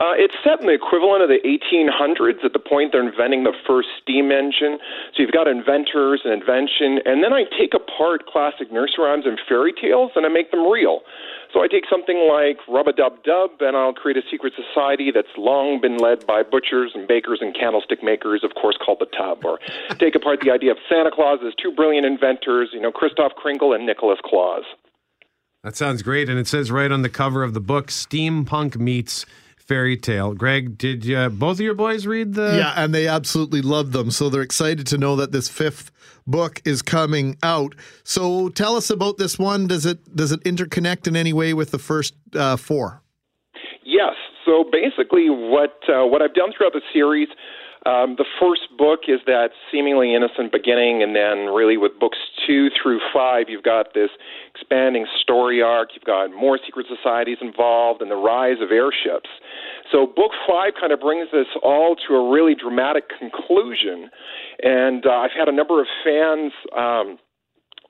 Uh, it's set in the equivalent of the 1800s at the point they're inventing the first steam engine. So you've got inventors and invention, and then I take apart classic nursery rhymes and fairy tales and I make them real. So I take something like Rub a Dub Dub, and I'll create a secret society that's long been led by butchers and bakers and candlestick makers, of course, called the Tub. Or take apart the idea of Santa Claus as two brilliant inventors, you know, Christoph Kringle and Nicholas Claus. That sounds great, and it says right on the cover of the book, "Steampunk meets fairy tale. Greg, did you, both of your boys read the? Yeah, and they absolutely loved them. So they're excited to know that this fifth book is coming out. So tell us about this one. Does it does it interconnect in any way with the first uh, four? Yes. So basically, what uh, what I've done throughout the series. Um, the first book is that seemingly innocent beginning, and then really with books two through five, you've got this expanding story arc. You've got more secret societies involved, and the rise of airships. So book five kind of brings this all to a really dramatic conclusion, and uh, I've had a number of fans. Um,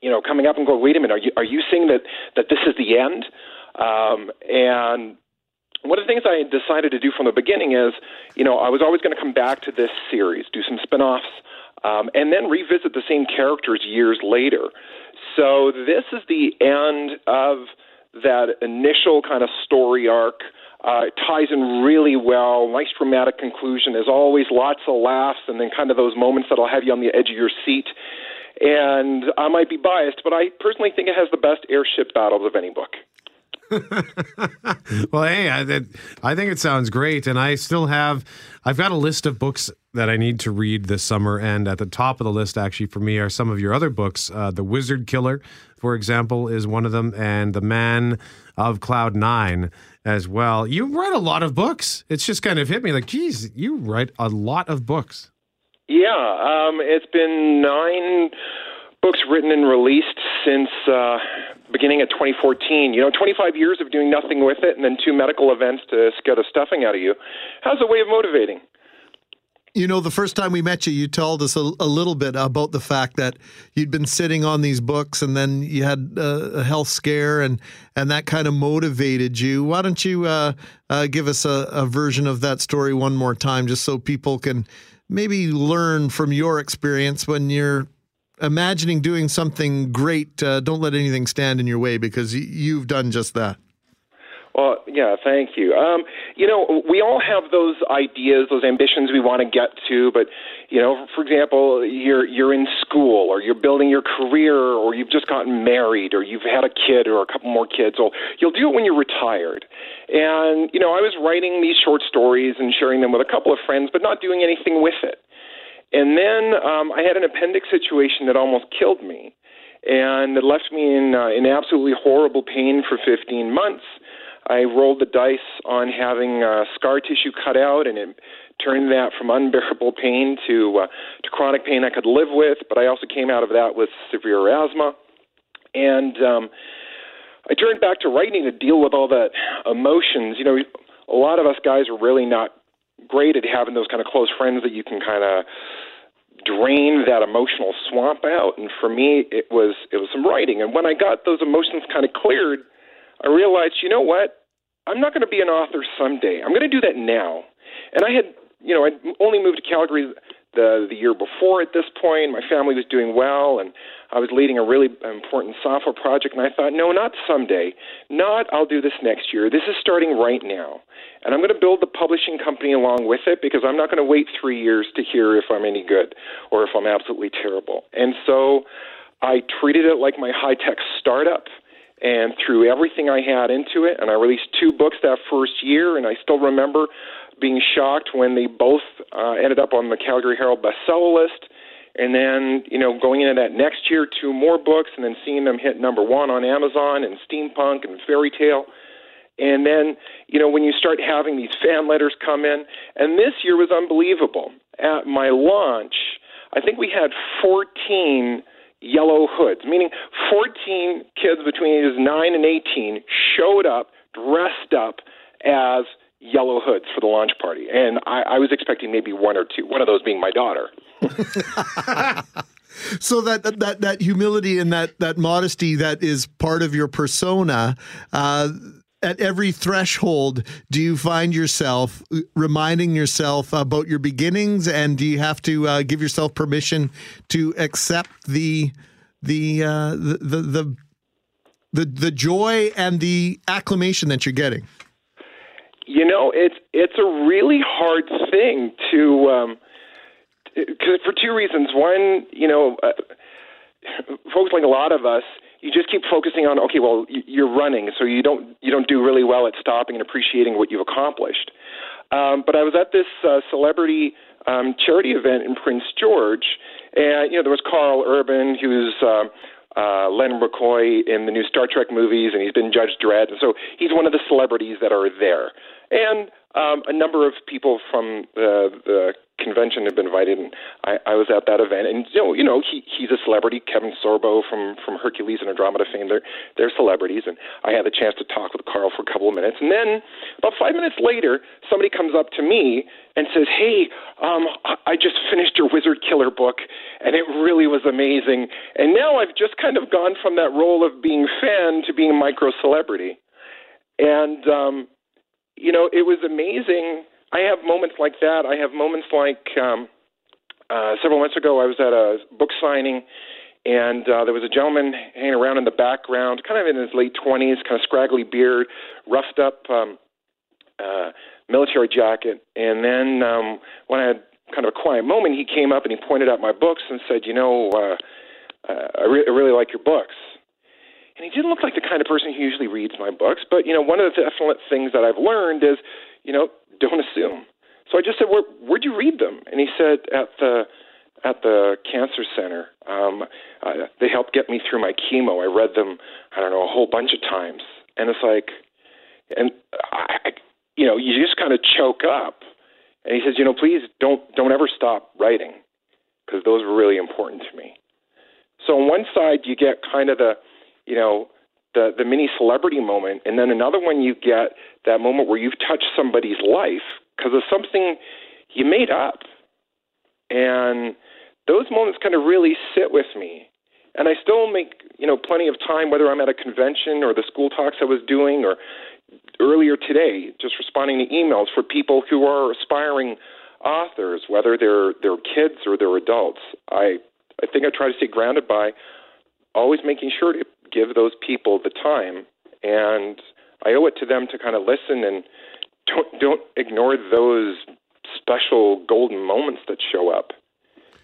you know, coming up and going, wait a minute, are you are you saying that that this is the end? Um, and one of the things I decided to do from the beginning is, you know, I was always going to come back to this series, do some spin-offs, um, and then revisit the same characters years later. So this is the end of that initial kind of story arc. Uh, it ties in really well. Nice dramatic conclusion. As always, lots of laughs, and then kind of those moments that'll have you on the edge of your seat. And I might be biased, but I personally think it has the best airship battles of any book. well, hey, I, that- I think it sounds great, and I still have. I've got a list of books that I need to read this summer, and at the top of the list, actually, for me, are some of your other books. Uh, the Wizard Killer, for example, is one of them, and The Man of Cloud Nine as well. You write a lot of books. It's just kind of hit me like, geez, you write a lot of books. Yeah, um, it's been nine books written and released since uh, beginning of 2014. You know, 25 years of doing nothing with it, and then two medical events to scare the stuffing out of you. How's a way of motivating? You know, the first time we met you, you told us a, a little bit about the fact that you'd been sitting on these books, and then you had uh, a health scare, and and that kind of motivated you. Why don't you uh, uh, give us a, a version of that story one more time, just so people can maybe learn from your experience when you're imagining doing something great. Uh, don't let anything stand in your way because you've done just that. Well, yeah, thank you. Um, you know, we all have those ideas, those ambitions we want to get to, but you know, for example, you're you're in school or you're building your career or you've just gotten married or you've had a kid or a couple more kids. Or you'll do it when you're retired. And you know, I was writing these short stories and sharing them with a couple of friends, but not doing anything with it. And then um, I had an appendix situation that almost killed me, and it left me in uh, in absolutely horrible pain for 15 months. I rolled the dice on having uh, scar tissue cut out, and it turned that from unbearable pain to uh, to chronic pain I could live with. But I also came out of that with severe asthma, and um, I turned back to writing to deal with all that emotions. You know, a lot of us guys are really not great at having those kind of close friends that you can kind of drain that emotional swamp out. And for me, it was it was some writing. And when I got those emotions kind of cleared, I realized, you know what? I'm not going to be an author someday. I'm going to do that now. And I had, you know, I'd only moved to Calgary the the year before at this point. My family was doing well, and I was leading a really important software project. And I thought, no, not someday, not I'll do this next year. This is starting right now, and I'm going to build the publishing company along with it because I'm not going to wait three years to hear if I'm any good or if I'm absolutely terrible. And so I treated it like my high tech startup and threw everything I had into it. And I released two books that first year, and I still remember being shocked when they both uh, ended up on the Calgary Herald bestseller list. And then, you know, going into that next year, two more books, and then seeing them hit number one on Amazon and Steampunk and Fairy Tale. And then, you know, when you start having these fan letters come in, and this year was unbelievable. At my launch, I think we had 14 yellow hoods, meaning 14 kids between ages 9 and 18 showed up dressed up as yellow hoods for the launch party. And I, I was expecting maybe one or two, one of those being my daughter. so that that that humility and that that modesty that is part of your persona uh, at every threshold do you find yourself reminding yourself about your beginnings and do you have to uh, give yourself permission to accept the the, uh, the the the the the joy and the acclamation that you're getting You know, it's it's a really hard thing to, um, cause for two reasons. One, you know, uh, folks like a lot of us, you just keep focusing on okay, well, you're running, so you don't you don't do really well at stopping and appreciating what you've accomplished. Um, but I was at this uh, celebrity um, charity event in Prince George, and you know there was Karl Urban, who's uh, uh, Len McCoy in the new Star Trek movies, and he's been Judge Dredd, and so he's one of the celebrities that are there. And um, a number of people from the, the convention have been invited, and I, I was at that event. And you know, you know, he he's a celebrity. Kevin Sorbo from from Hercules and Andromeda fame, they're they're celebrities, and I had the chance to talk with Karl for a couple of minutes. And then about five minutes later, somebody comes up to me and says, "Hey, um, I just finished your Wizard Killer book, and it really was amazing. And now I've just kind of gone from that role of being fan to being a micro celebrity." And um, you know, it was amazing. I have moments like that. I have moments like um, uh, several months ago, I was at a book signing, and uh, there was a gentleman hanging around in the background, kind of in his late 20s, kind of scraggly beard, roughed up um, uh, military jacket. And then um, when I had kind of a quiet moment, he came up and he pointed out my books and said, You know, uh, uh, I, re- I really like your books. and he didn't look like the kind of person who usually reads my books. But you know, one of the definite things that I've learned is, you know, don't assume. So I just said, Where, "Where'd you read them?" And he said, "At the at the cancer center. Um, uh, they helped get me through my chemo. I read them, I don't know, a whole bunch of times." And it's like, and I, you know, you just kind of choke up. And he says, "You know, please don't don't ever stop writing, because those were really important to me." So on one side, you get kind of the, you know, the the mini celebrity moment, and then another one you get that moment where you've touched somebody's life because of something you made up, and those moments kind of really sit with me. And I still make you know plenty of time, whether I'm at a convention or the school talks I was doing, or earlier today, just responding to emails for people who are aspiring authors, whether they're they're kids or they're adults. I I think I try to stay grounded by always making sure to give those people the time, and I owe it to them to kind of listen and don't don't ignore those special golden moments that show up.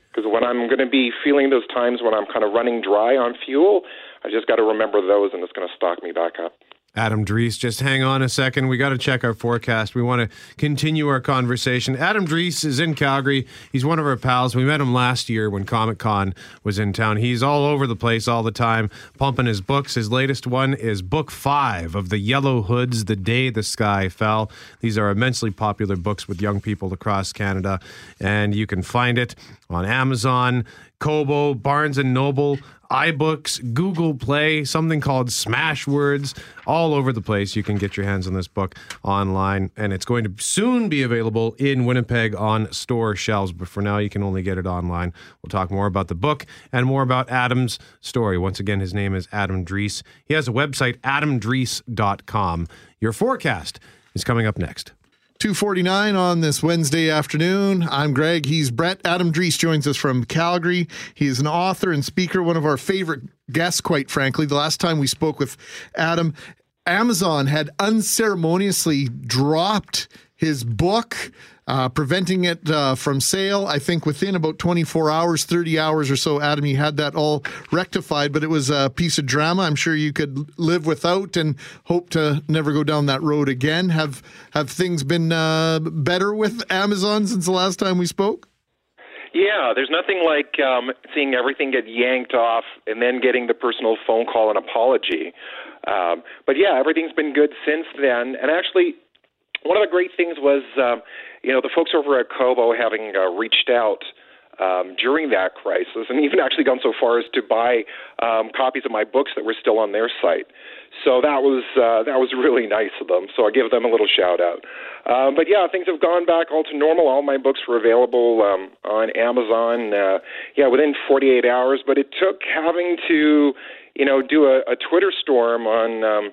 Because when I'm going to be feeling those times when I'm kind of running dry on fuel, I just got to remember those, and it's going to stock me back up. Adam Dreece, just hang on a second. We got to check our forecast. We want to continue our conversation. Adam Dreece is in Calgary. He's one of our pals. We met him last year when Comic Con was in town. He's all over the place all the time, pumping his books. His latest one is book five of The Yellow Hoods The Day the Sky Fell. These are immensely popular books with young people across Canada, and you can find it on Amazon, Kobo, Barnes and Noble, iBooks, Google Play, something called Smashwords, all over the place. You can get your hands on this book online, and it's going to soon be available in Winnipeg on store shelves. But for now, you can only get it online. We'll talk more about the book and more about Adam's story. Once again, his name is Adam Dreece. He has a website, adamdreece.com. Your forecast is coming up next. 249 on this Wednesday afternoon. I'm Greg. He's Brett. Adam Dreece joins us from Calgary. He is an author and speaker, one of our favorite guests, quite frankly. The last time we spoke with Adam, Amazon had unceremoniously dropped his book, uh, preventing it uh, from sale. I think within about 24 hours, 30 hours or so, Adam, you had that all rectified, but it was a piece of drama I'm sure you could live without and hope to never go down that road again. Have, have things been uh, better with Amazon since the last time we spoke? Yeah, there's nothing like um, seeing everything get yanked off and then getting the personal phone call and apology. Um, but yeah, everything's been good since then. And actually, one of the great things was, um, you know, the folks over at Kobo having uh, reached out um, during that crisis, and even actually gone so far as to buy um, copies of my books that were still on their site. So that was uh, that was really nice of them. So I give them a little shout out. Um, but yeah, things have gone back all to normal. All my books were available um, on Amazon. Uh, yeah, within 48 hours. But it took having to, you know, do a, a Twitter storm on. Um,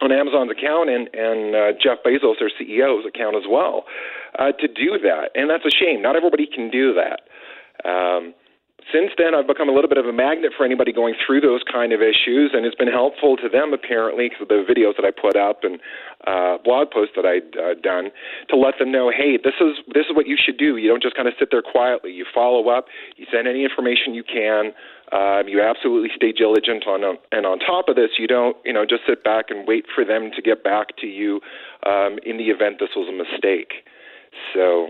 on Amazon's account and and uh, Jeff Bezos, their CEO's account as well, uh, to do that, and that's a shame. Not everybody can do that. Um, since then, I've become a little bit of a magnet for anybody going through those kind of issues, and it's been helpful to them apparently because of the videos that I put up and uh, blog posts that I'd uh, done to let them know, hey, this is this is what you should do. You don't just kind of sit there quietly. You follow up. You send any information you can. Um, you absolutely stay diligent on. And on top of this, you don't you know just sit back and wait for them to get back to you um, in the event this was a mistake. So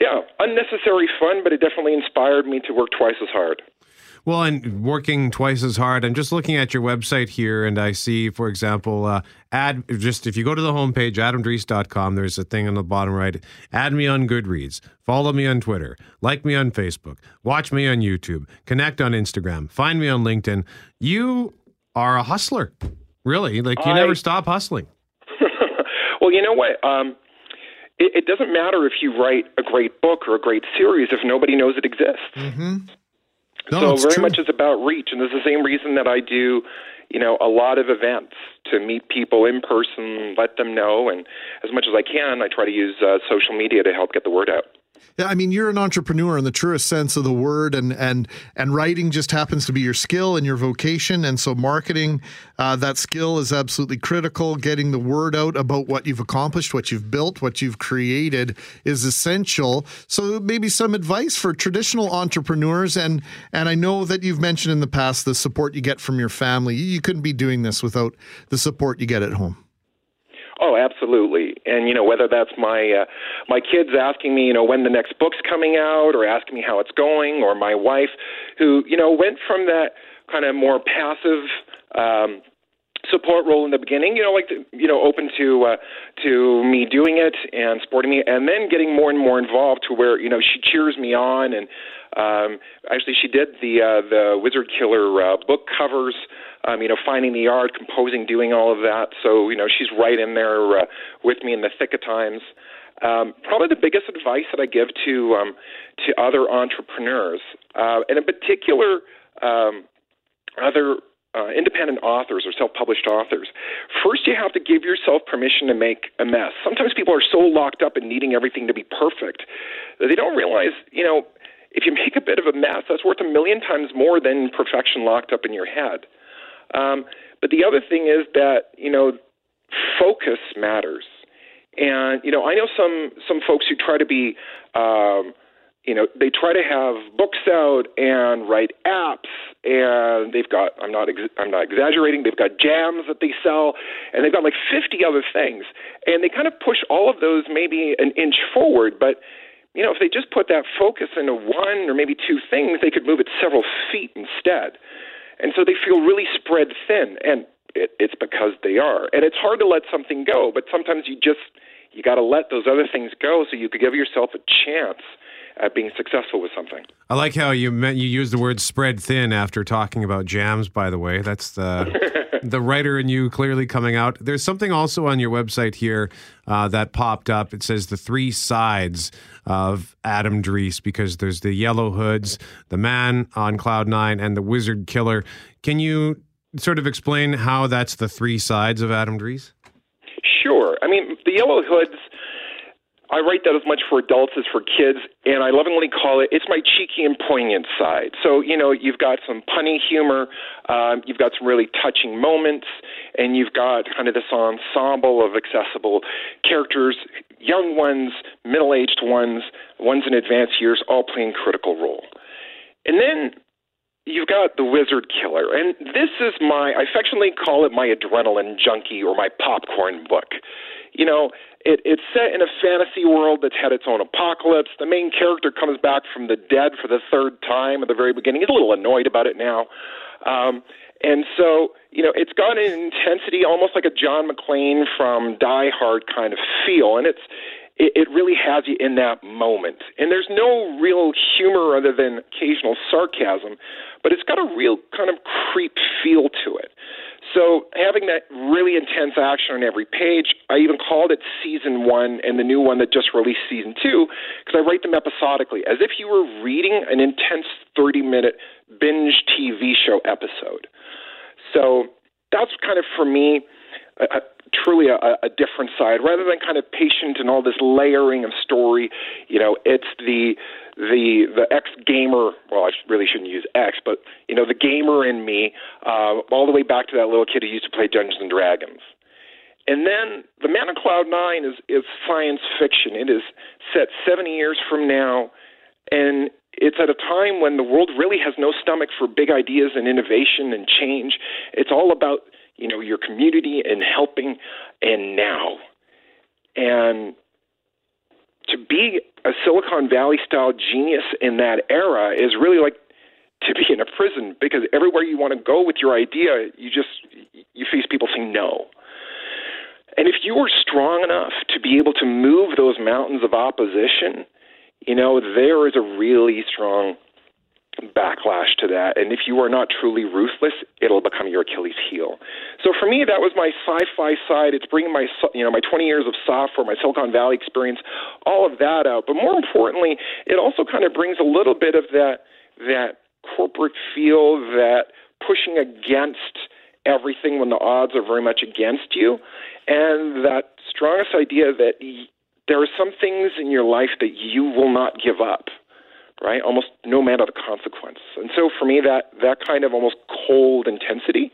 yeah, unnecessary fun, but it definitely inspired me to work twice as hard. Well, and working twice as hard. I'm just looking at your website here, and I see, for example, uh, add just if you go to the homepage, adamdreece.com, there's a thing on the bottom right. Add me on Goodreads, follow me on Twitter, like me on Facebook, watch me on YouTube, connect on Instagram, find me on LinkedIn. You are a hustler, really. Like you I- never stop hustling. well, you know what? Um, it, it doesn't matter if you write a great book or a great series if nobody knows it exists. Mm-hmm. No, so very true. much is about reach, and it's the same reason that I do, you know, a lot of events to meet people in person, let them know, and as much as I can, I try to use uh, social media to help get the word out. Yeah, I mean, you're an entrepreneur in the truest sense of the word, and and and writing just happens to be your skill and your vocation, and so marketing uh, that skill is absolutely critical. Getting the word out about what you've accomplished, what you've built, what you've created is essential. So maybe some advice for traditional entrepreneurs, and and I know that you've mentioned in the past the support you get from your family. You couldn't be doing this without the support you get at home. Oh, absolutely. And you know, whether that's my uh, my kids asking me, you know, when the next book's coming out, or asking me how it's going, or my wife, who you know went from that kind of more passive. Um, support role in the beginning, you know, like you know, open to uh, to me doing it and supporting me, and then getting more and more involved to where you know she cheers me on, and um, actually she did the uh, the Wizard Killer uh, book covers um, you know, finding the art, composing, doing all of that. So, you know, she's right in there uh, with me in the thick of times. Um, probably the biggest advice that I give to um, to other entrepreneurs, uh, and in particular, um, other uh, independent authors or self-published authors. First, you have to give yourself permission to make a mess. Sometimes people are so locked up in needing everything to be perfect that they don't realize, you know, if you make a bit of a mess, that's worth a million times more than perfection locked up in your head. Um, but the other thing is that you know focus matters, and you know I know some some folks who try to be um, you know they try to have books out and write apps and they've got I'm not ex- I'm not exaggerating they've got jams that they sell and they've got like 50 other things. And they kind of push all of those maybe an inch forward but you know if they just put that focus into one or maybe two things they could move it several feet instead and so they feel really spread thin, and it, it's because they are. And it's hard to let something go, but sometimes you just you got to let those other things go so you could give yourself a chance at being successful with something. I like how you meant you used the word spread thin after talking about jams. By the way, that's the the writer in you clearly coming out. There's something also on your website here uh, that popped up. It says the three sides of Adam Dreece because there's the Yellow Hoods, the Man on Cloud Nine, and the Wizard Killer. Can you sort of explain how that's the three sides of Adam Dreece? Sure. I mean, the Yellow Hoods I write that as much for adults as for kids, and I lovingly call it it's my cheeky and poignant side. So you know, you've got some punny humor, um, you've got some really touching moments, and you've got kind of this ensemble of accessible characters, young ones, middle-aged ones, ones in advanced years, all playing critical role. And then you've got the Wizard Killer, and this is my I affectionately call it my adrenaline junkie or my popcorn book. You know, it, it's set in a fantasy world that's had its own apocalypse. The main character comes back from the dead for the third time at the very beginning. He's a little annoyed about it now. Um, and so, you know, it's got an intensity almost like a John McClane from Die Hard kind of feel. And it's, it, it really has you in that moment. And there's no real humor other than occasional sarcasm, but it's got a real kind of creep feel to it. So having that really intense action on every page, I even called it season one and the new one that just released season two because I write them episodically as if you were reading an intense 30 minute binge TV show episode. So that's kind of for me truly a, a different side rather than kind of patient and all this layering of story. You know, it's the the the ex gamer. Well, I really shouldn't use ex, but you know, the gamer in me, uh, all the way back to that little kid who used to play Dungeons and Dragons. And then the Man on Cloud Nine is is science fiction. It is set 70 years from now, and it's at a time when the world really has no stomach for big ideas and innovation and change. It's all about you know your community and helping, and now. And to be a Silicon Valley style genius in that era is really like to be in a prison because everywhere you want to go with your idea, you just you face people saying no. And if you are strong enough to be able to move those mountains of opposition, you know, there is a really strong backlash to that. And if you are not truly ruthless, it'll become your Achilles heel. So for me, that was my sci-fi side. It's bringing my you know my 20 years of software, my Silicon Valley experience, all of that out. But more importantly, it also kind of brings a little bit of that that corporate feel, that pushing against everything when the odds are very much against you, and that strongest idea that there are some things in your life that you will not give up, right? Almost no matter the consequence. And so for me, that that kind of almost cold intensity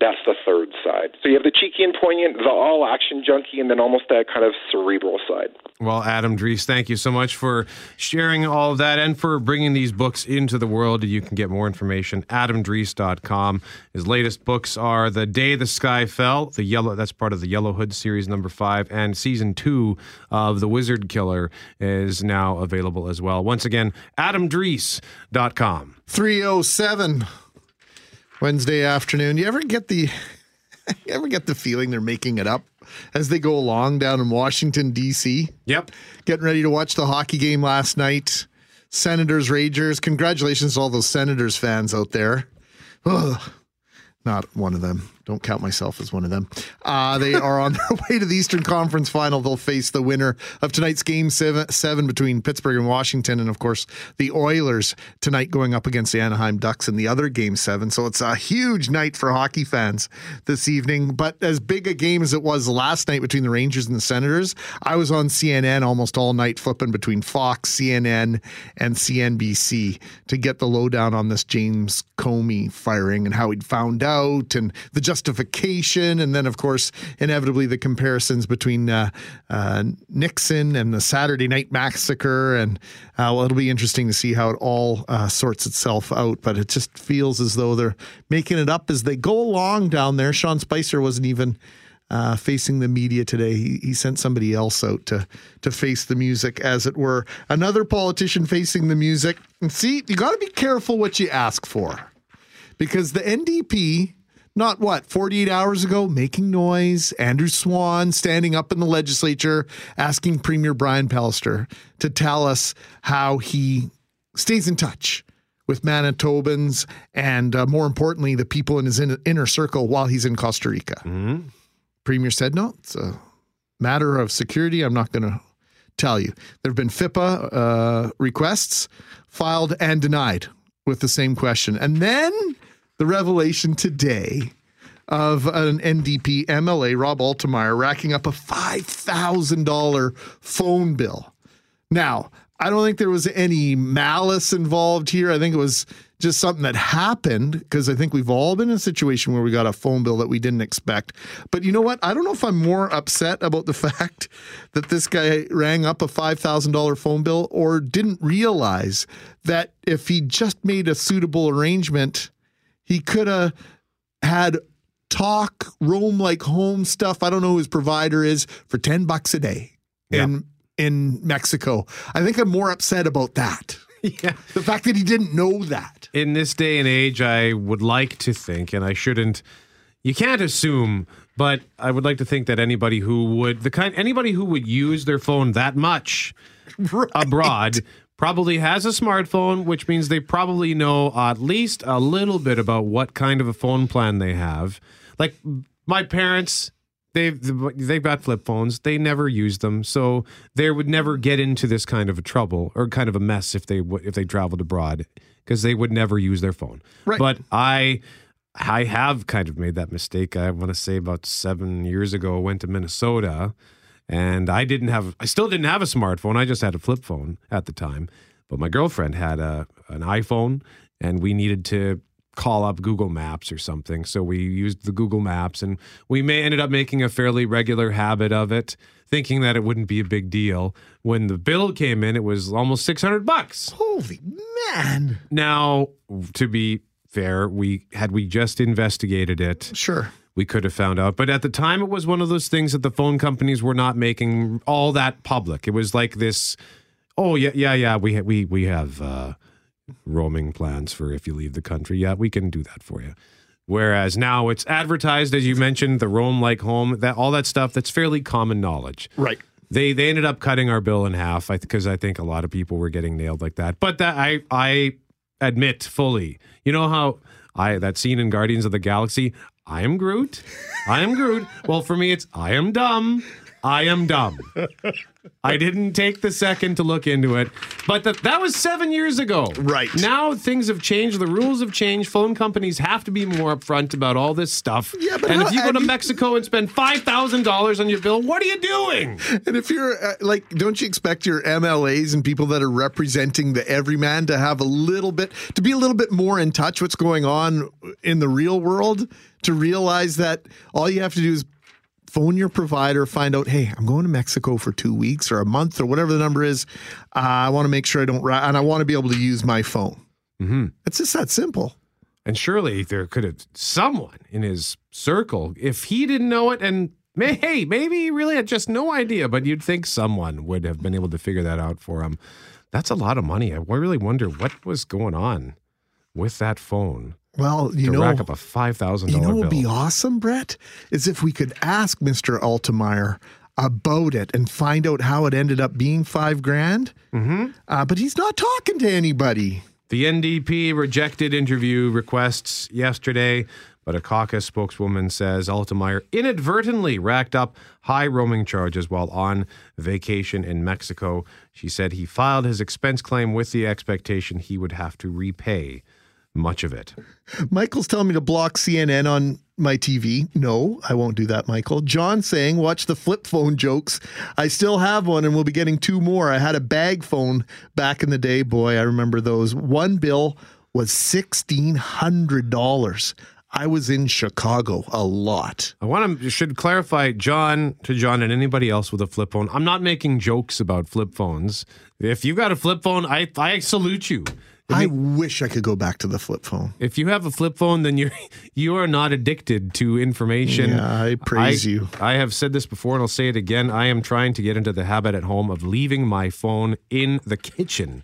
that's the third side. So you have the cheeky and poignant, the all action junkie, and then almost that kind of cerebral side. Well, Adam Dreece, thank you so much for sharing all of that and for bringing these books into the world. You can get more information at adamdreece.com. His latest books are The Day the Sky Fell, the yellow that's part of the Yellow Hood series number 5 and season 2 of The Wizard Killer is now available as well. Once again, adamdreece.com. 307 Wednesday afternoon. You ever get the you ever get the feeling they're making it up as they go along down in Washington D.C.? Yep. Getting ready to watch the hockey game last night. Senators, Rangers. Congratulations to all those Senators fans out there. Ugh, not one of them. Don't count myself as one of them. Uh, they are on their way to the Eastern Conference Final. They'll face the winner of tonight's Game seven, seven between Pittsburgh and Washington, and of course the Oilers tonight going up against the Anaheim Ducks in the other Game Seven. So it's a huge night for hockey fans this evening. But as big a game as it was last night between the Rangers and the Senators, I was on CNN almost all night, flipping between Fox, CNN, and CNBC to get the lowdown on this James Comey firing and how he'd found out and the justification, and then of course inevitably the comparisons between uh, uh, Nixon and the Saturday Night Massacre, and uh, well, it'll be interesting to see how it all uh, sorts itself out. But it just feels as though they're making it up as they go along down there. Sean Spicer wasn't even. Uh, facing the media today, he, he sent somebody else out to to face the music, as it were. Another politician facing the music. And see, you got to be careful what you ask for, because the NDP not what 48 hours ago making noise andrew swan standing up in the legislature asking premier brian Pallister to tell us how he stays in touch with manitobans and uh, more importantly the people in his in- inner circle while he's in costa rica. Mm-hmm. premier said no it's a matter of security. I'm not going to tell you. There have been fipa uh, requests filed and denied with the same question. And then the revelation today of an NDP MLA, Rob Altemeyer, racking up a $5,000 phone bill. Now, I don't think there was any malice involved here. I think it was just something that happened because I think we've all been in a situation where we got a phone bill that we didn't expect. But you know what? I don't know if I'm more upset about the fact that this guy rang up a $5,000 phone bill or didn't realize that if he just made a suitable arrangement, he could have had talk, roam like home stuff. I don't know who his provider is for 10 bucks a day in in Mexico. I think I'm more upset about that. Yeah. The fact that he didn't know that. In this day and age, I would like to think, and I shouldn't, you can't assume, but I would like to think that anybody who would, the kind, anybody who would use their phone that much right. abroad probably has a smartphone, which means they probably know at least a little bit about what kind of a phone plan they have. Like my parents, they've they've got flip phones. They never use them, so they would never get into this kind of a trouble or kind of a mess if they if they traveled abroad because they would never use their phone. Right. But I. I have kind of made that mistake. I want to say about seven years ago, I went to Minnesota and I didn't have, I still didn't have a smartphone. I just had a flip phone at the time. But my girlfriend had a, an iPhone and we needed to call up Google Maps or something. So we used the Google Maps and we may ended up making a fairly regular habit of it, thinking that it wouldn't be a big deal. When the bill came in, it was almost 600 bucks. Holy man. Now, to be fair, we had we just investigated it. Sure. We could have found out. But at the time it was one of those things that the phone companies were not making all that public. It was like this, oh yeah, yeah, yeah, we ha- we we have uh roaming plans for if you leave the country. Yeah, we can do that for you. Whereas now it's advertised, as you mentioned, the roam like home, that all that stuff that's fairly common knowledge. Right. They they ended up cutting our bill in half because I think a lot of people were getting nailed like that. But that I I admit fully. You know how I that scene in Guardians of the Galaxy, I am Groot. I am Groot. well, for me it's I am dumb. I am dumb. I didn't take the second to look into it, but the, that was seven years ago. Right. Now things have changed. The rules have changed. Phone companies have to be more upfront about all this stuff. Yeah, but and how- if you go to you- Mexico and spend $5,000 on your bill, what are you doing? And if you're uh, like, don't you expect your MLAs and people that are representing the everyman to have a little bit, to be a little bit more in touch what's going on in the real world, to realize that all you have to do is phone your provider, find out, hey, I'm going to Mexico for two weeks or a month or whatever the number is. Uh, I want to make sure I don't, and I want to be able to use my phone. Mm-hmm. It's just that simple. And surely there could have someone in his circle, if he didn't know it, and may, hey, maybe he really had just no idea, but you'd think someone would have been able to figure that out for him. That's a lot of money. I really wonder what was going on with that phone Well, you know, rack up a five thousand You know what would be awesome, Brett? Is if we could ask Mr. Altemeyer about it and find out how it ended up being five grand. Mm-hmm. Uh, but he's not talking to anybody. The NDP rejected interview requests yesterday, but a caucus spokeswoman says Altemeyer inadvertently racked up high roaming charges while on vacation in Mexico. She said he filed his expense claim with the expectation he would have to repay much of it. Michael's telling me to block CNN on my TV. No, I won't do that, Michael. John saying, watch the flip phone jokes. I still have one and we'll be getting two more. I had a bag phone back in the day. Boy, I remember those. One bill was $1,600. I was in Chicago a lot. I want to should clarify, John, to John and anybody else with a flip phone. I'm not making jokes about flip phones. If you've got a flip phone, I I salute you. I wish I could go back to the flip phone. If you have a flip phone, then you're you are not addicted to information. Yeah, I praise you. I have said this before, and I'll say it again. I am trying to get into the habit at home of leaving my phone in the kitchen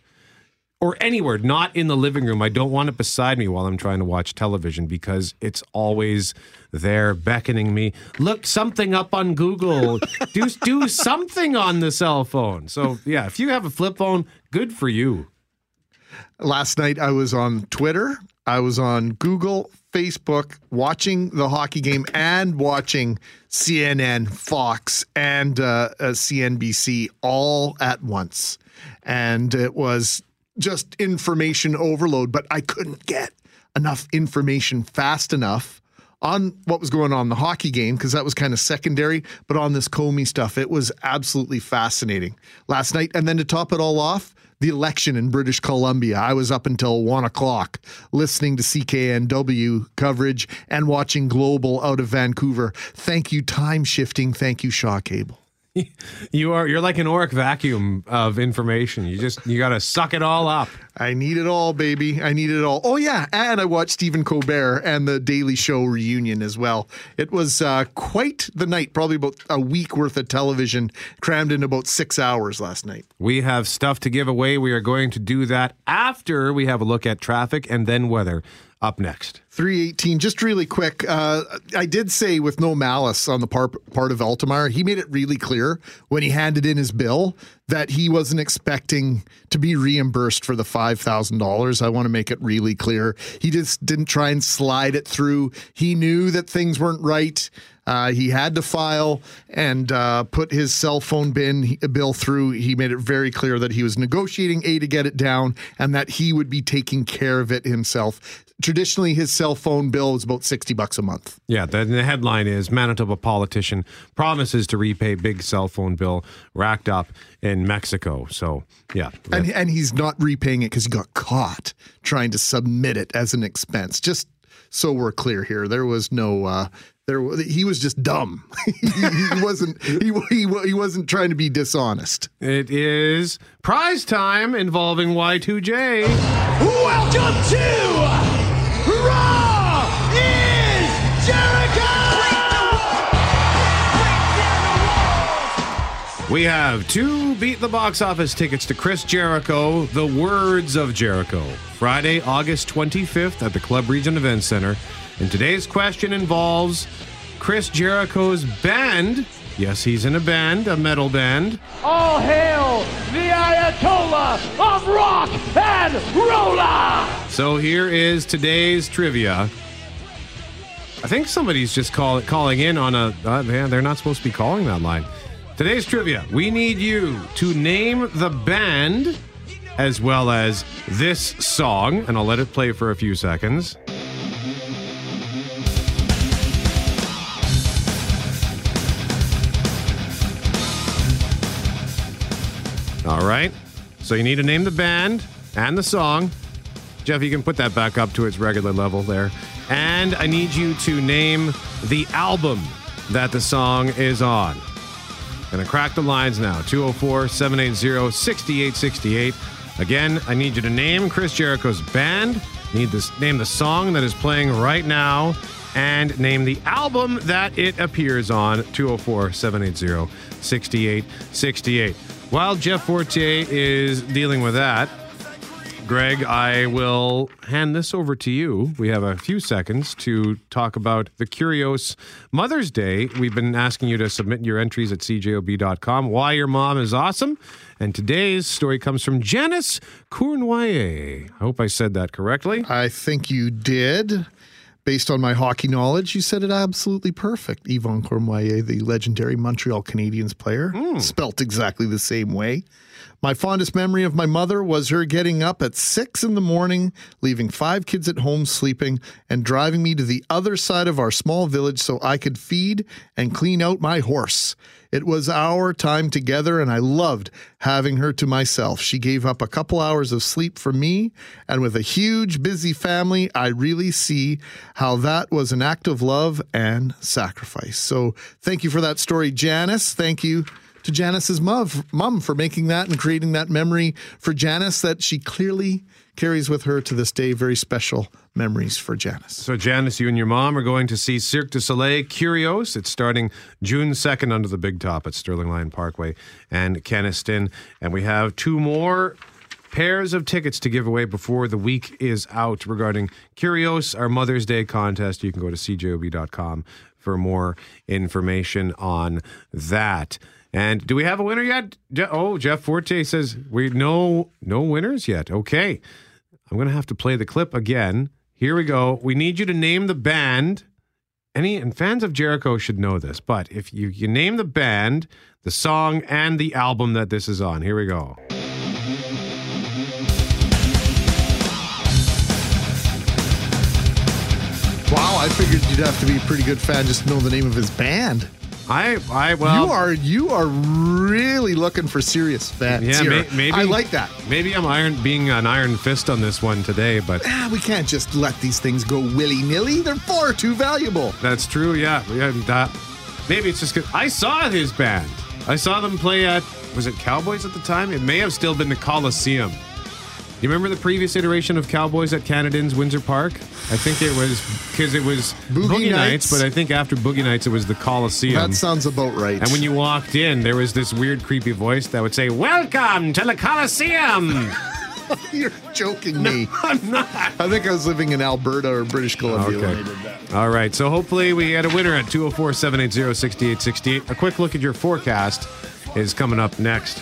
or anywhere, not in the living room. I don't want it beside me while I'm trying to watch television because it's always there beckoning me. Look something up on Google. do do something on the cell phone. So yeah, if you have a flip phone, good for you. Last night I was on Twitter, I was on Google, Facebook, watching the hockey game and watching CNN, Fox, and uh, uh, CNBC all at once. And it was just information overload, but I couldn't get enough information fast enough on what was going on in the hockey game because that was kind of secondary, but on this Comey stuff, it was absolutely fascinating last night. And then to top it all off, the election in British Columbia. I was up until one o'clock listening to CKNW coverage and watching Global out of Vancouver. Thank you, time shifting. Thank you, Shaw Cable. You are you're like an orc vacuum of information. You just you got to suck it all up. I need it all, baby. I need it all. Oh yeah, and I watched Stephen Colbert and the Daily Show reunion as well. It was uh, quite the night. Probably about a week worth of television crammed in about six hours last night. We have stuff to give away. We are going to do that after we have a look at traffic and then weather up next. 318 just really quick uh, i did say with no malice on the part, part of Altemeyer he made it really clear when he handed in his bill that he wasn't expecting to be reimbursed for the $5000 i want to make it really clear he just didn't try and slide it through he knew that things weren't right uh, he had to file and uh, put his cell phone bin bill through. He made it very clear that he was negotiating A to get it down and that he would be taking care of it himself. Traditionally, his cell phone bill is about 60 bucks a month. Yeah, the, the headline is Manitoba politician promises to repay big cell phone bill racked up in Mexico. So, yeah. And, and he's not repaying it because he got caught trying to submit it as an expense. Just so we're clear here, there was no. Uh, there, he was just dumb. he, he wasn't. He, he he wasn't trying to be dishonest. It is prize time involving Y2J. Welcome to Raw is We have two Beat the Box Office tickets to Chris Jericho, The Words of Jericho, Friday, August 25th at the Club Regent Event Center. And today's question involves Chris Jericho's band. Yes, he's in a band, a metal band. All hail the Ayatollah of rock and roller! So here is today's trivia. I think somebody's just call, calling in on a. Uh, man, they're not supposed to be calling that line. Today's trivia we need you to name the band as well as this song, and I'll let it play for a few seconds. All right. So you need to name the band and the song. Jeff, you can put that back up to its regular level there. And I need you to name the album that the song is on. Gonna crack the lines now 204 780 6868. Again, I need you to name Chris Jericho's band, need this name the song that is playing right now, and name the album that it appears on 204 780 6868. While Jeff Fortier is dealing with that, Greg, I will hand this over to you. We have a few seconds to talk about the Kurios Mother's Day. We've been asking you to submit your entries at cjob.com. Why your mom is awesome. And today's story comes from Janice Cournoyer. I hope I said that correctly. I think you did. Based on my hockey knowledge, you said it absolutely perfect. Yvonne Cournoyer, the legendary Montreal Canadiens player, hmm. spelt exactly the same way. My fondest memory of my mother was her getting up at six in the morning, leaving five kids at home sleeping, and driving me to the other side of our small village so I could feed and clean out my horse. It was our time together, and I loved having her to myself. She gave up a couple hours of sleep for me, and with a huge, busy family, I really see how that was an act of love and sacrifice. So, thank you for that story, Janice. Thank you to Janice's mom, mom for making that and creating that memory for Janice that she clearly carries with her to this day. Very special memories for Janice. So, Janice, you and your mom are going to see Cirque du Soleil Kurios. It's starting June 2nd under the big top at Sterling Lyon Parkway and Kenaston. And we have two more pairs of tickets to give away before the week is out regarding Kurios, our Mother's Day contest. You can go to cjob.com for more information on that. And do we have a winner yet? Je- oh, Jeff Forte says we no no winners yet. Okay. I'm to have to play the clip again. Here we go. We need you to name the band. Any and fans of Jericho should know this, but if you, you name the band, the song, and the album that this is on, here we go. Wow, I figured you'd have to be a pretty good fan just to know the name of his band. I, I, well, you are you are really looking for serious fans. Yeah, here. may, maybe I like that. Maybe I'm iron being an iron fist on this one today, but Ah, we can't just let these things go willy nilly. They're far too valuable. That's true. Yeah, yeah. That, maybe it's just because I saw his band. I saw them play at was it Cowboys at the time? It may have still been the Coliseum. You remember the previous iteration of Cowboys at Canadians Windsor Park? I think it was because it was Boogie Boogie, Nights. Nights, but I think after Boogie Nights it was the Coliseum. That sounds about right. and when you walked in, there was this weird, creepy voice that would say, "Welcome to the Coliseum." You're joking me. I'm not. I think I was living in Alberta or British Columbia when I Okay. did that. All right. So hopefully we get a winner at 204 780 6868. A quick look at your forecast is coming up next.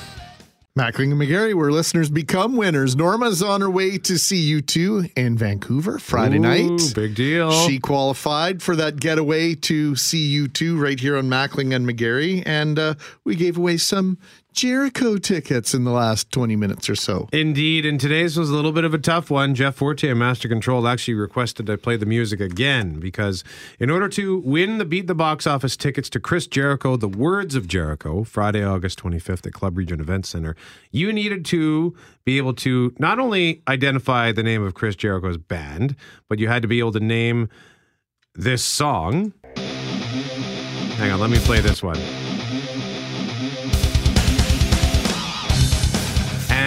Mackling and McGarry, where listeners become winners. Norma's on her way to see U2 in Vancouver Friday Ooh, night. Big deal. She qualified for that getaway to see U2 right here on Mackling and McGarry, and uh, we gave away some Jericho tickets in the last 20 minutes or so. Indeed, and today's was a little bit of a tough one. Jeff Forte and Master Control actually requested I play the music again because in order to win the Beat the Box Office tickets to Chris Jericho, The Words of Jericho, Friday, August 25th at Club Regent Event Center, you needed to be able to not only identify the name of Chris Jericho's band, but you had to be able to name this song. Hang on, let me play this one.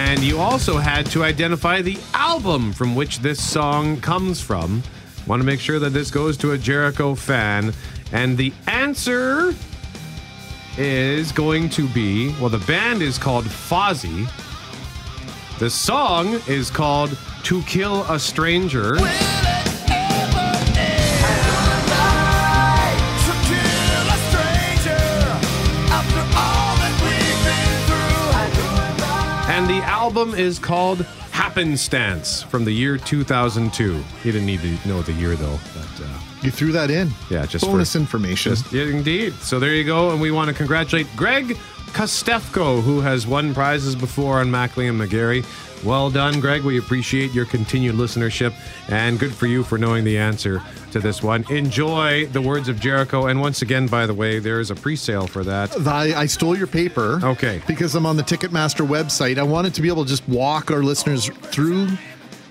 And you also had to identify the album from which this song comes from. Want to make sure that this goes to a Jericho fan. And the answer is going to be well, the band is called Fozzy. The song is called To Kill a Stranger. And the album is called Happenstance from the year 2002. You didn't need to know the year though, but uh, You threw that in. yeah, just Bonus for, information. Just, yeah, indeed. So there you go, and we want to congratulate Greg Kostefko, who has won prizes before on Mackling and McGarry. Well done, Greg. We appreciate your continued listenership, and good for you for knowing the answer to this one. Enjoy the words of Jericho, and once again, by the way, there is a pre-sale for that. I, I stole your paper. Okay. Because I'm on the Ticketmaster website. I wanted to be able to just walk our listeners through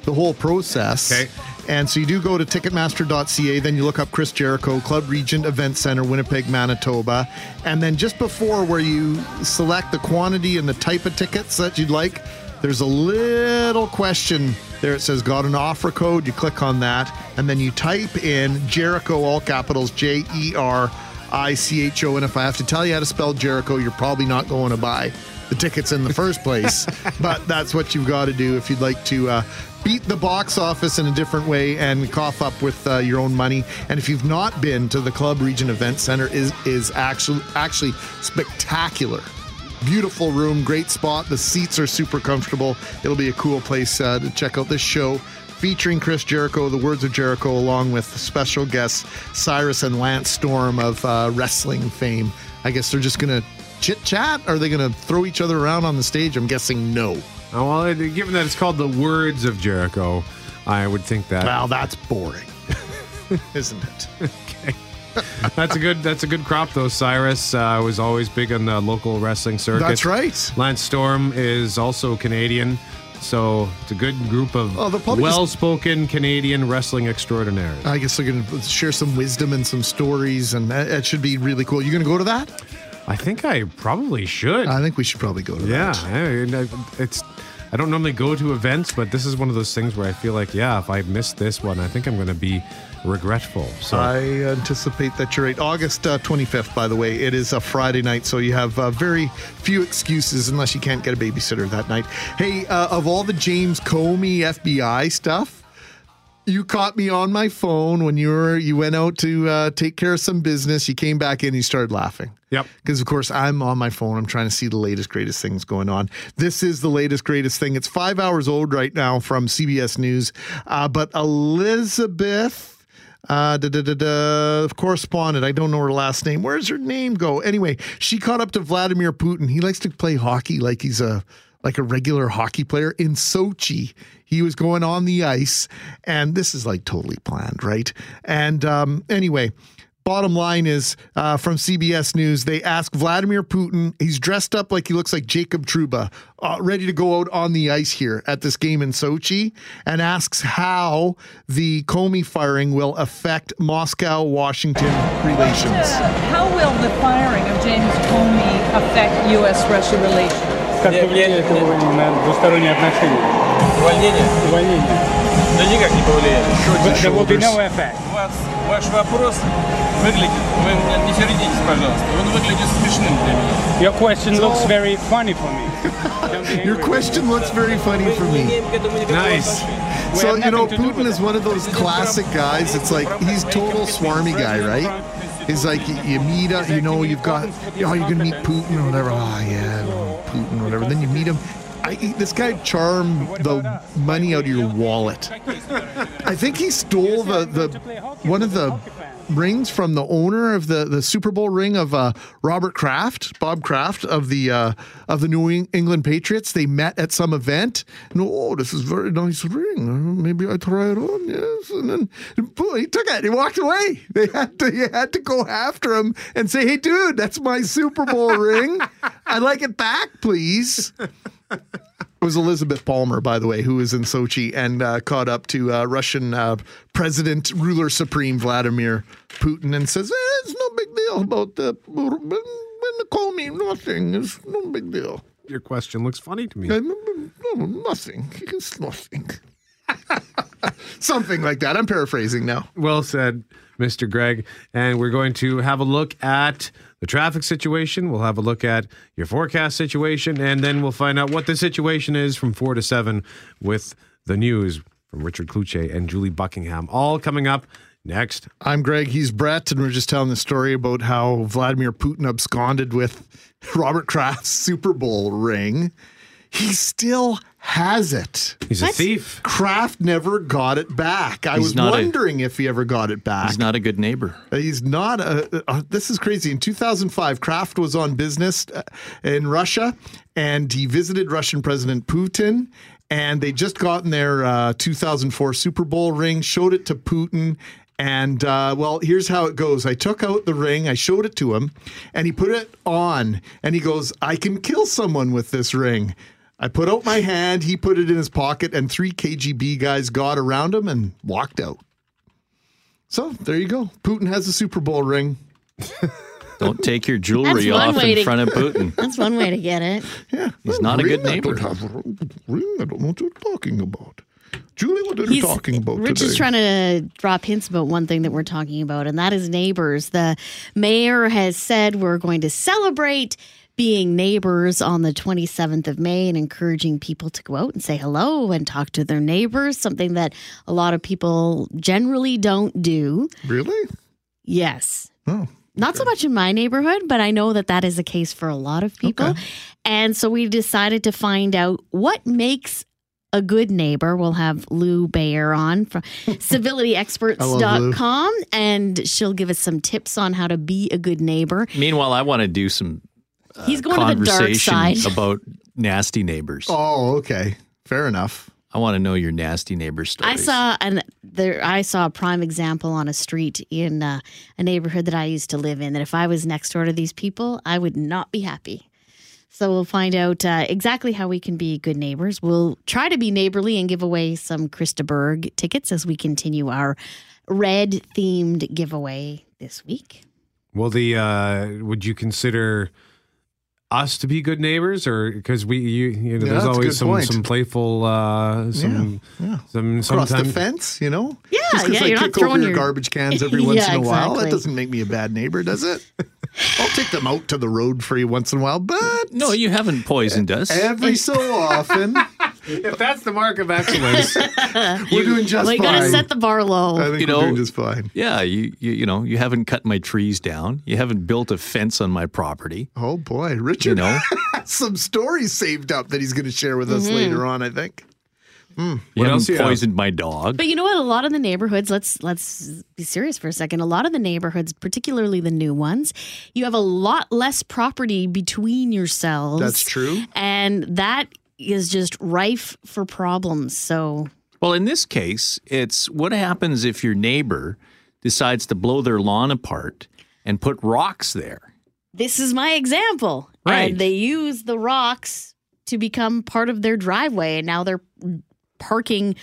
the whole process. Okay. And so you do go to ticketmaster.ca, then you look up Chris Jericho, Club Regent Event Center, Winnipeg, Manitoba. And then just before where you select the quantity and the type of tickets that you'd like, there's a little question there. It says, Got an offer code? You click on that, and then you type in Jericho, all capitals, J E R I C H O. And if I have to tell you how to spell Jericho, you're probably not going to buy the tickets in the first place. but that's what you've got to do if you'd like to uh, beat the box office in a different way and cough up with uh, your own money. And if you've not been to the Club Regent Event Center, is is actually actually spectacular. Beautiful room, great spot. The seats are super comfortable. It'll be a cool place uh, to check out this show featuring Chris Jericho, the words of Jericho, along with special guests Cyrus and Lance Storm of uh, wrestling fame. I guess they're just going to chit chat. Are they going to throw each other around on the stage? I'm guessing no. Oh, well, given that it's called the words of Jericho, I would think that. Well, that's boring, isn't it? okay. That's a good. That's a good crop, though. Cyrus uh, was always big on the local wrestling circuit. That's right. Lance Storm is also Canadian, so it's a good group of Oh, well-spoken Canadian wrestling extraordinaires. I guess they're going to share some wisdom and some stories, and that, that should be really cool. You going to go to that? I think I probably should. I think we should probably go to yeah, that. Yeah, it's. I don't normally go to events, but this is one of those things where I feel like, yeah, if I miss this one, I think I'm going to be regretful. So I anticipate that you're right. August uh, 25th, by the way, it is a Friday night, so you have uh, very few excuses unless you can't get a babysitter that night. Hey, uh, of all the James Comey FBI stuff, you caught me on my phone when you were you went out to uh, take care of some business. You came back in, you started laughing. Yep. Because of course I'm on my phone. I'm trying to see the latest, greatest things going on. This is the latest, greatest thing. It's five hours old right now from CBS News, uh, but Elizabeth. Uh, da, da, da, da, correspondent. I don't know her last name. Where's her name go? Anyway, she caught up to Vladimir Putin. He likes to play hockey like he's a like a regular hockey player in Sochi. He was going on the ice, and this is like totally planned, right? And um, anyway, bottom line is uh, from CBS News, they ask Vladimir Putin. He's dressed up like he looks like Jacob Trouba, uh, ready to go out on the ice here at this game in Sochi, and asks how the Comey firing will affect Moscow Washington relations. How will the firing of James Comey affect U.S.-Russia relations? Как повлияет это на двусторонние отношения? Увольнение? Увольнение. Да никак не повлияет. There will be no effect. У вас ваш вопрос выглядит, вы меня не сердитесь, пожалуйста, он выглядит смешным для меня. Your question looks very funny for me. Your question looks very funny for me. Nice. So, you know, Putin is one of those classic guys. It's like he's total swarmy guy, right? He's like, you, you meet him, you know, you've got, oh, you're going to meet Putin or whatever. Oh, yeah, no, Putin or whatever. Then you meet him. I, this guy charmed the money out of your wallet. I think he stole the, the one of the rings from the owner of the, the Super Bowl ring of uh, Robert Kraft, Bob Kraft of the uh, of the New England Patriots. They met at some event. And, oh, this is a very nice ring. Uh, Maybe I try it on. Yes, and then he took it. He walked away. They had to you had to go after him and say, "Hey, dude, that's my Super Bowl ring. I'd like it back, please." It was Elizabeth Palmer, by the way, who was in Sochi and uh, caught up to uh, Russian uh, President, ruler supreme Vladimir Putin, and says, eh, "It's no big deal about the when they call me nothing. It's no big deal. Your question looks funny to me. No, nothing. It's nothing." Something like that. I'm paraphrasing now. Well said, Mr. Greg. And we're going to have a look at the traffic situation. We'll have a look at your forecast situation, and then we'll find out what the situation is from four to seven with the news from Richard Cloutier and Julie Buckingham. All coming up next. I'm Greg. He's Brett, and we're just telling the story about how Vladimir Putin absconded with Robert Kraft's Super Bowl ring. He still has it. He's a What? thief. Kraft never got it back. I He's was not a- wondering if he ever got it back. He's not a good neighbor. He's not a. Uh, this is crazy. In 2005, Kraft was on business uh, in Russia, and he visited Russian President Putin. And they just gotten their uh, 2004 Super Bowl ring, showed it to Putin. And uh, well, here's how it goes. I took out the ring, I showed it to him, and he put it on. And he goes, I can kill someone with this ring. I put out my hand, he put it in his pocket, and three KGB guys got around him and walked out. So there you go. Putin has a Super Bowl ring. Don't take your jewelry off in to- front of Putin. That's one way to get it. Yeah. He's not a good Ring, I neighbor. don't have a ring. I don't know what you're talking about. Julie, what are you talking about Rich today? is trying to drop hints about one thing that we're talking about, and that is neighbors. The mayor has said we're going to celebrate being neighbors on the 27th of May and encouraging people to go out and say hello and talk to their neighbors, something that a lot of people generally don't do. Really? Yes. Oh. Not so much in my neighborhood, but I know that that is the case for a lot of people. And so we decided to find out what makes a good neighbor. We'll have Lew Bayer on from civilityexperts.com and she'll give us some tips on how to be a good neighbor. Meanwhile, I want to do some uh, He's going to the dark conversation side. about nasty neighbors. Oh, okay. Fair enough. I want to know your nasty neighbor stories. I saw and there I saw a prime example on a street in uh, a neighborhood that I used to live in that if I was next door to these people, I would not be happy. So we'll find out uh, exactly how we can be good neighbors. We'll try to be neighborly and give away some Chris de Burgh tickets as we continue our red themed giveaway this week. Well, the uh, would you consider us to be good neighbors, or because we you you know Yeah, there's always some point. some playful uh, some yeah. some Across the sometimes fence, you know? Yeah, Just because yeah, I you're not kick over throwing your, your- garbage cans every once Yeah, in a while, that doesn't make me a bad neighbor, does it? I'll take them out to the road for you once in a while, but no, you haven't poisoned us. every so often, if that's the mark of excellence, we're doing just fine. we fine. got to set the bar low. I think You we're know- doing just fine. Yeah, you, you you know you haven't cut my trees down. You haven't built a fence on my property. Oh boy, Richard You know, some stories saved up that he's going to share with us Mhm. later on. I think. you haven't else you have? poisoned my dog. But you know what? A lot of the neighborhoods, let's let's be serious for a second. A lot of the neighborhoods, particularly the new ones, you have a lot less property between yourselves. That's true. And that is just rife for problems. So Well, in this case, it's what happens if your neighbor decides to blow their lawn apart and put rocks there. this is my example. Right. And they use the rocks to become part of their driveway and now they're parking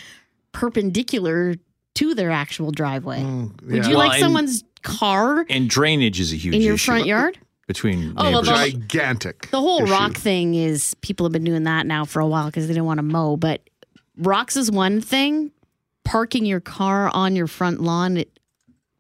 perpendicular to their actual driveway. Would Mm, yeah. you Well, like and- someone's car And drainage is a huge in your issue front yard? Between Oh, well, neighbors. the- Gigantic. The whole issue. rock thing is people have been doing that now for a while because they didn't want to mow. But rocks is one thing. Parking your car on your front lawn, it,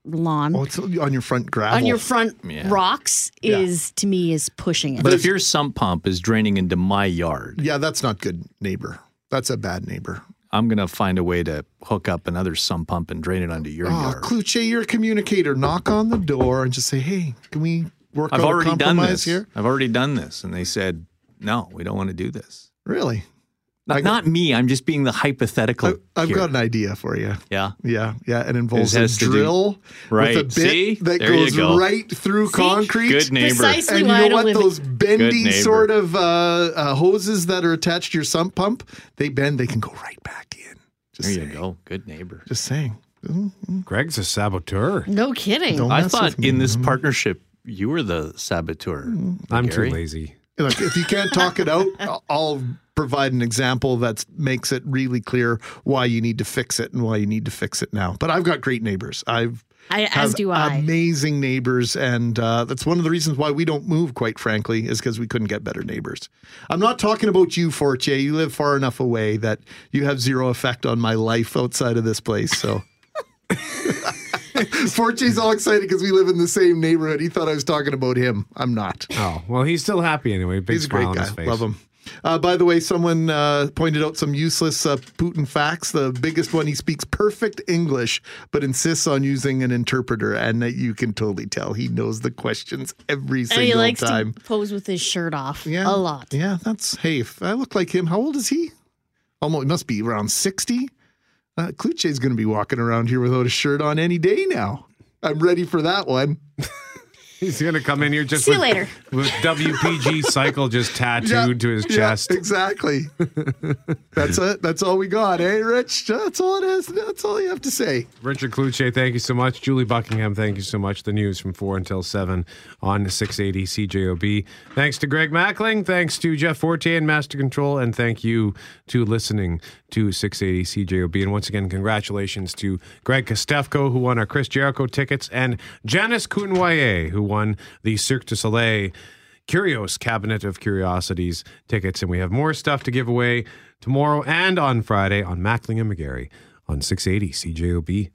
lawn Oh, it's on your front gravel. on your front Yeah. rocks Yeah. is to me is pushing it. but if your sump pump is draining into my yard, yeah, that's not good neighbor. That's a bad neighbor. I'm going to find a way to hook up another sump pump and drain it onto your Oh, yard. Cloutier, you're a communicator. Knock on the door and just say, "Hey, can we work I've out a already done this. here?" I've already done this. And they said, no, we don't want to do this. Really? Not, not me. I'm just being the hypothetical. I've here. got an idea for you. Yeah. Yeah, yeah. It involves This a has to do- drill Right. with a bit See? that There goes go. right through concrete. Good neighbor. Precisely And you why know what? Those bendy sort of uh, uh, hoses that are attached to your sump pump, they bend. They can go right back in. Just There saying. you go. Good neighbor. Just saying. Greg's a saboteur. no kidding. Don't I thought in this partnership, you were the saboteur. I'm Gary. too lazy. Look, if you can't talk it out, I'll- I'll provide an example that makes it really clear why you need to fix it and why you need to fix it now. But I've got great neighbors. I've I, as do I. amazing neighbors, and uh, that's one of the reasons why we don't move. Quite frankly, is because we couldn't get better neighbors. I'm not talking about you, Forte. You live far enough away that you have zero effect on my life outside of this place. So. Forte's all excited because we live in the same neighborhood. He thought I was talking about him. I'm not. Oh well, he's still happy anyway. Big He's a smile great on guy. his face. Love him. Uh, by the way, someone uh, pointed out some useless uh, Putin facts. The biggest one, he speaks perfect English, but insists on using an interpreter, and that you can totally tell he knows the questions every and single he likes time. to pose with his shirt off Yeah, a lot. Yeah, that's hey. If I look like him, how old is he? almost, it must be around 60. Uh, Cloutier's going to be walking around here without a shirt on any day now. I'm ready for that one. He's going to come in here just See you later. with WPG cycle just tattooed Yeah, to his yeah, chest. exactly. That's it. That's all we got, eh, Rich? That's all it is. That's all you have to say. Richard Cloutier, thank you so much. Julie Buckingham, thank you so much. The news from 4 until 7 on 680 CJOB. Thanks to Greg Mackling. Thanks to Jeff Forte and Master Control. And thank you to listening to 680 CJOB. And once again, congratulations to Greg Kostefko, who won our Chris Jericho tickets, and Janice Cournoyer, who won the Cirque du Soleil Kurios Cabinet of Curiosities tickets. And we have more stuff to give away tomorrow and on Friday on Mackling and McGarry on 680 CJOB.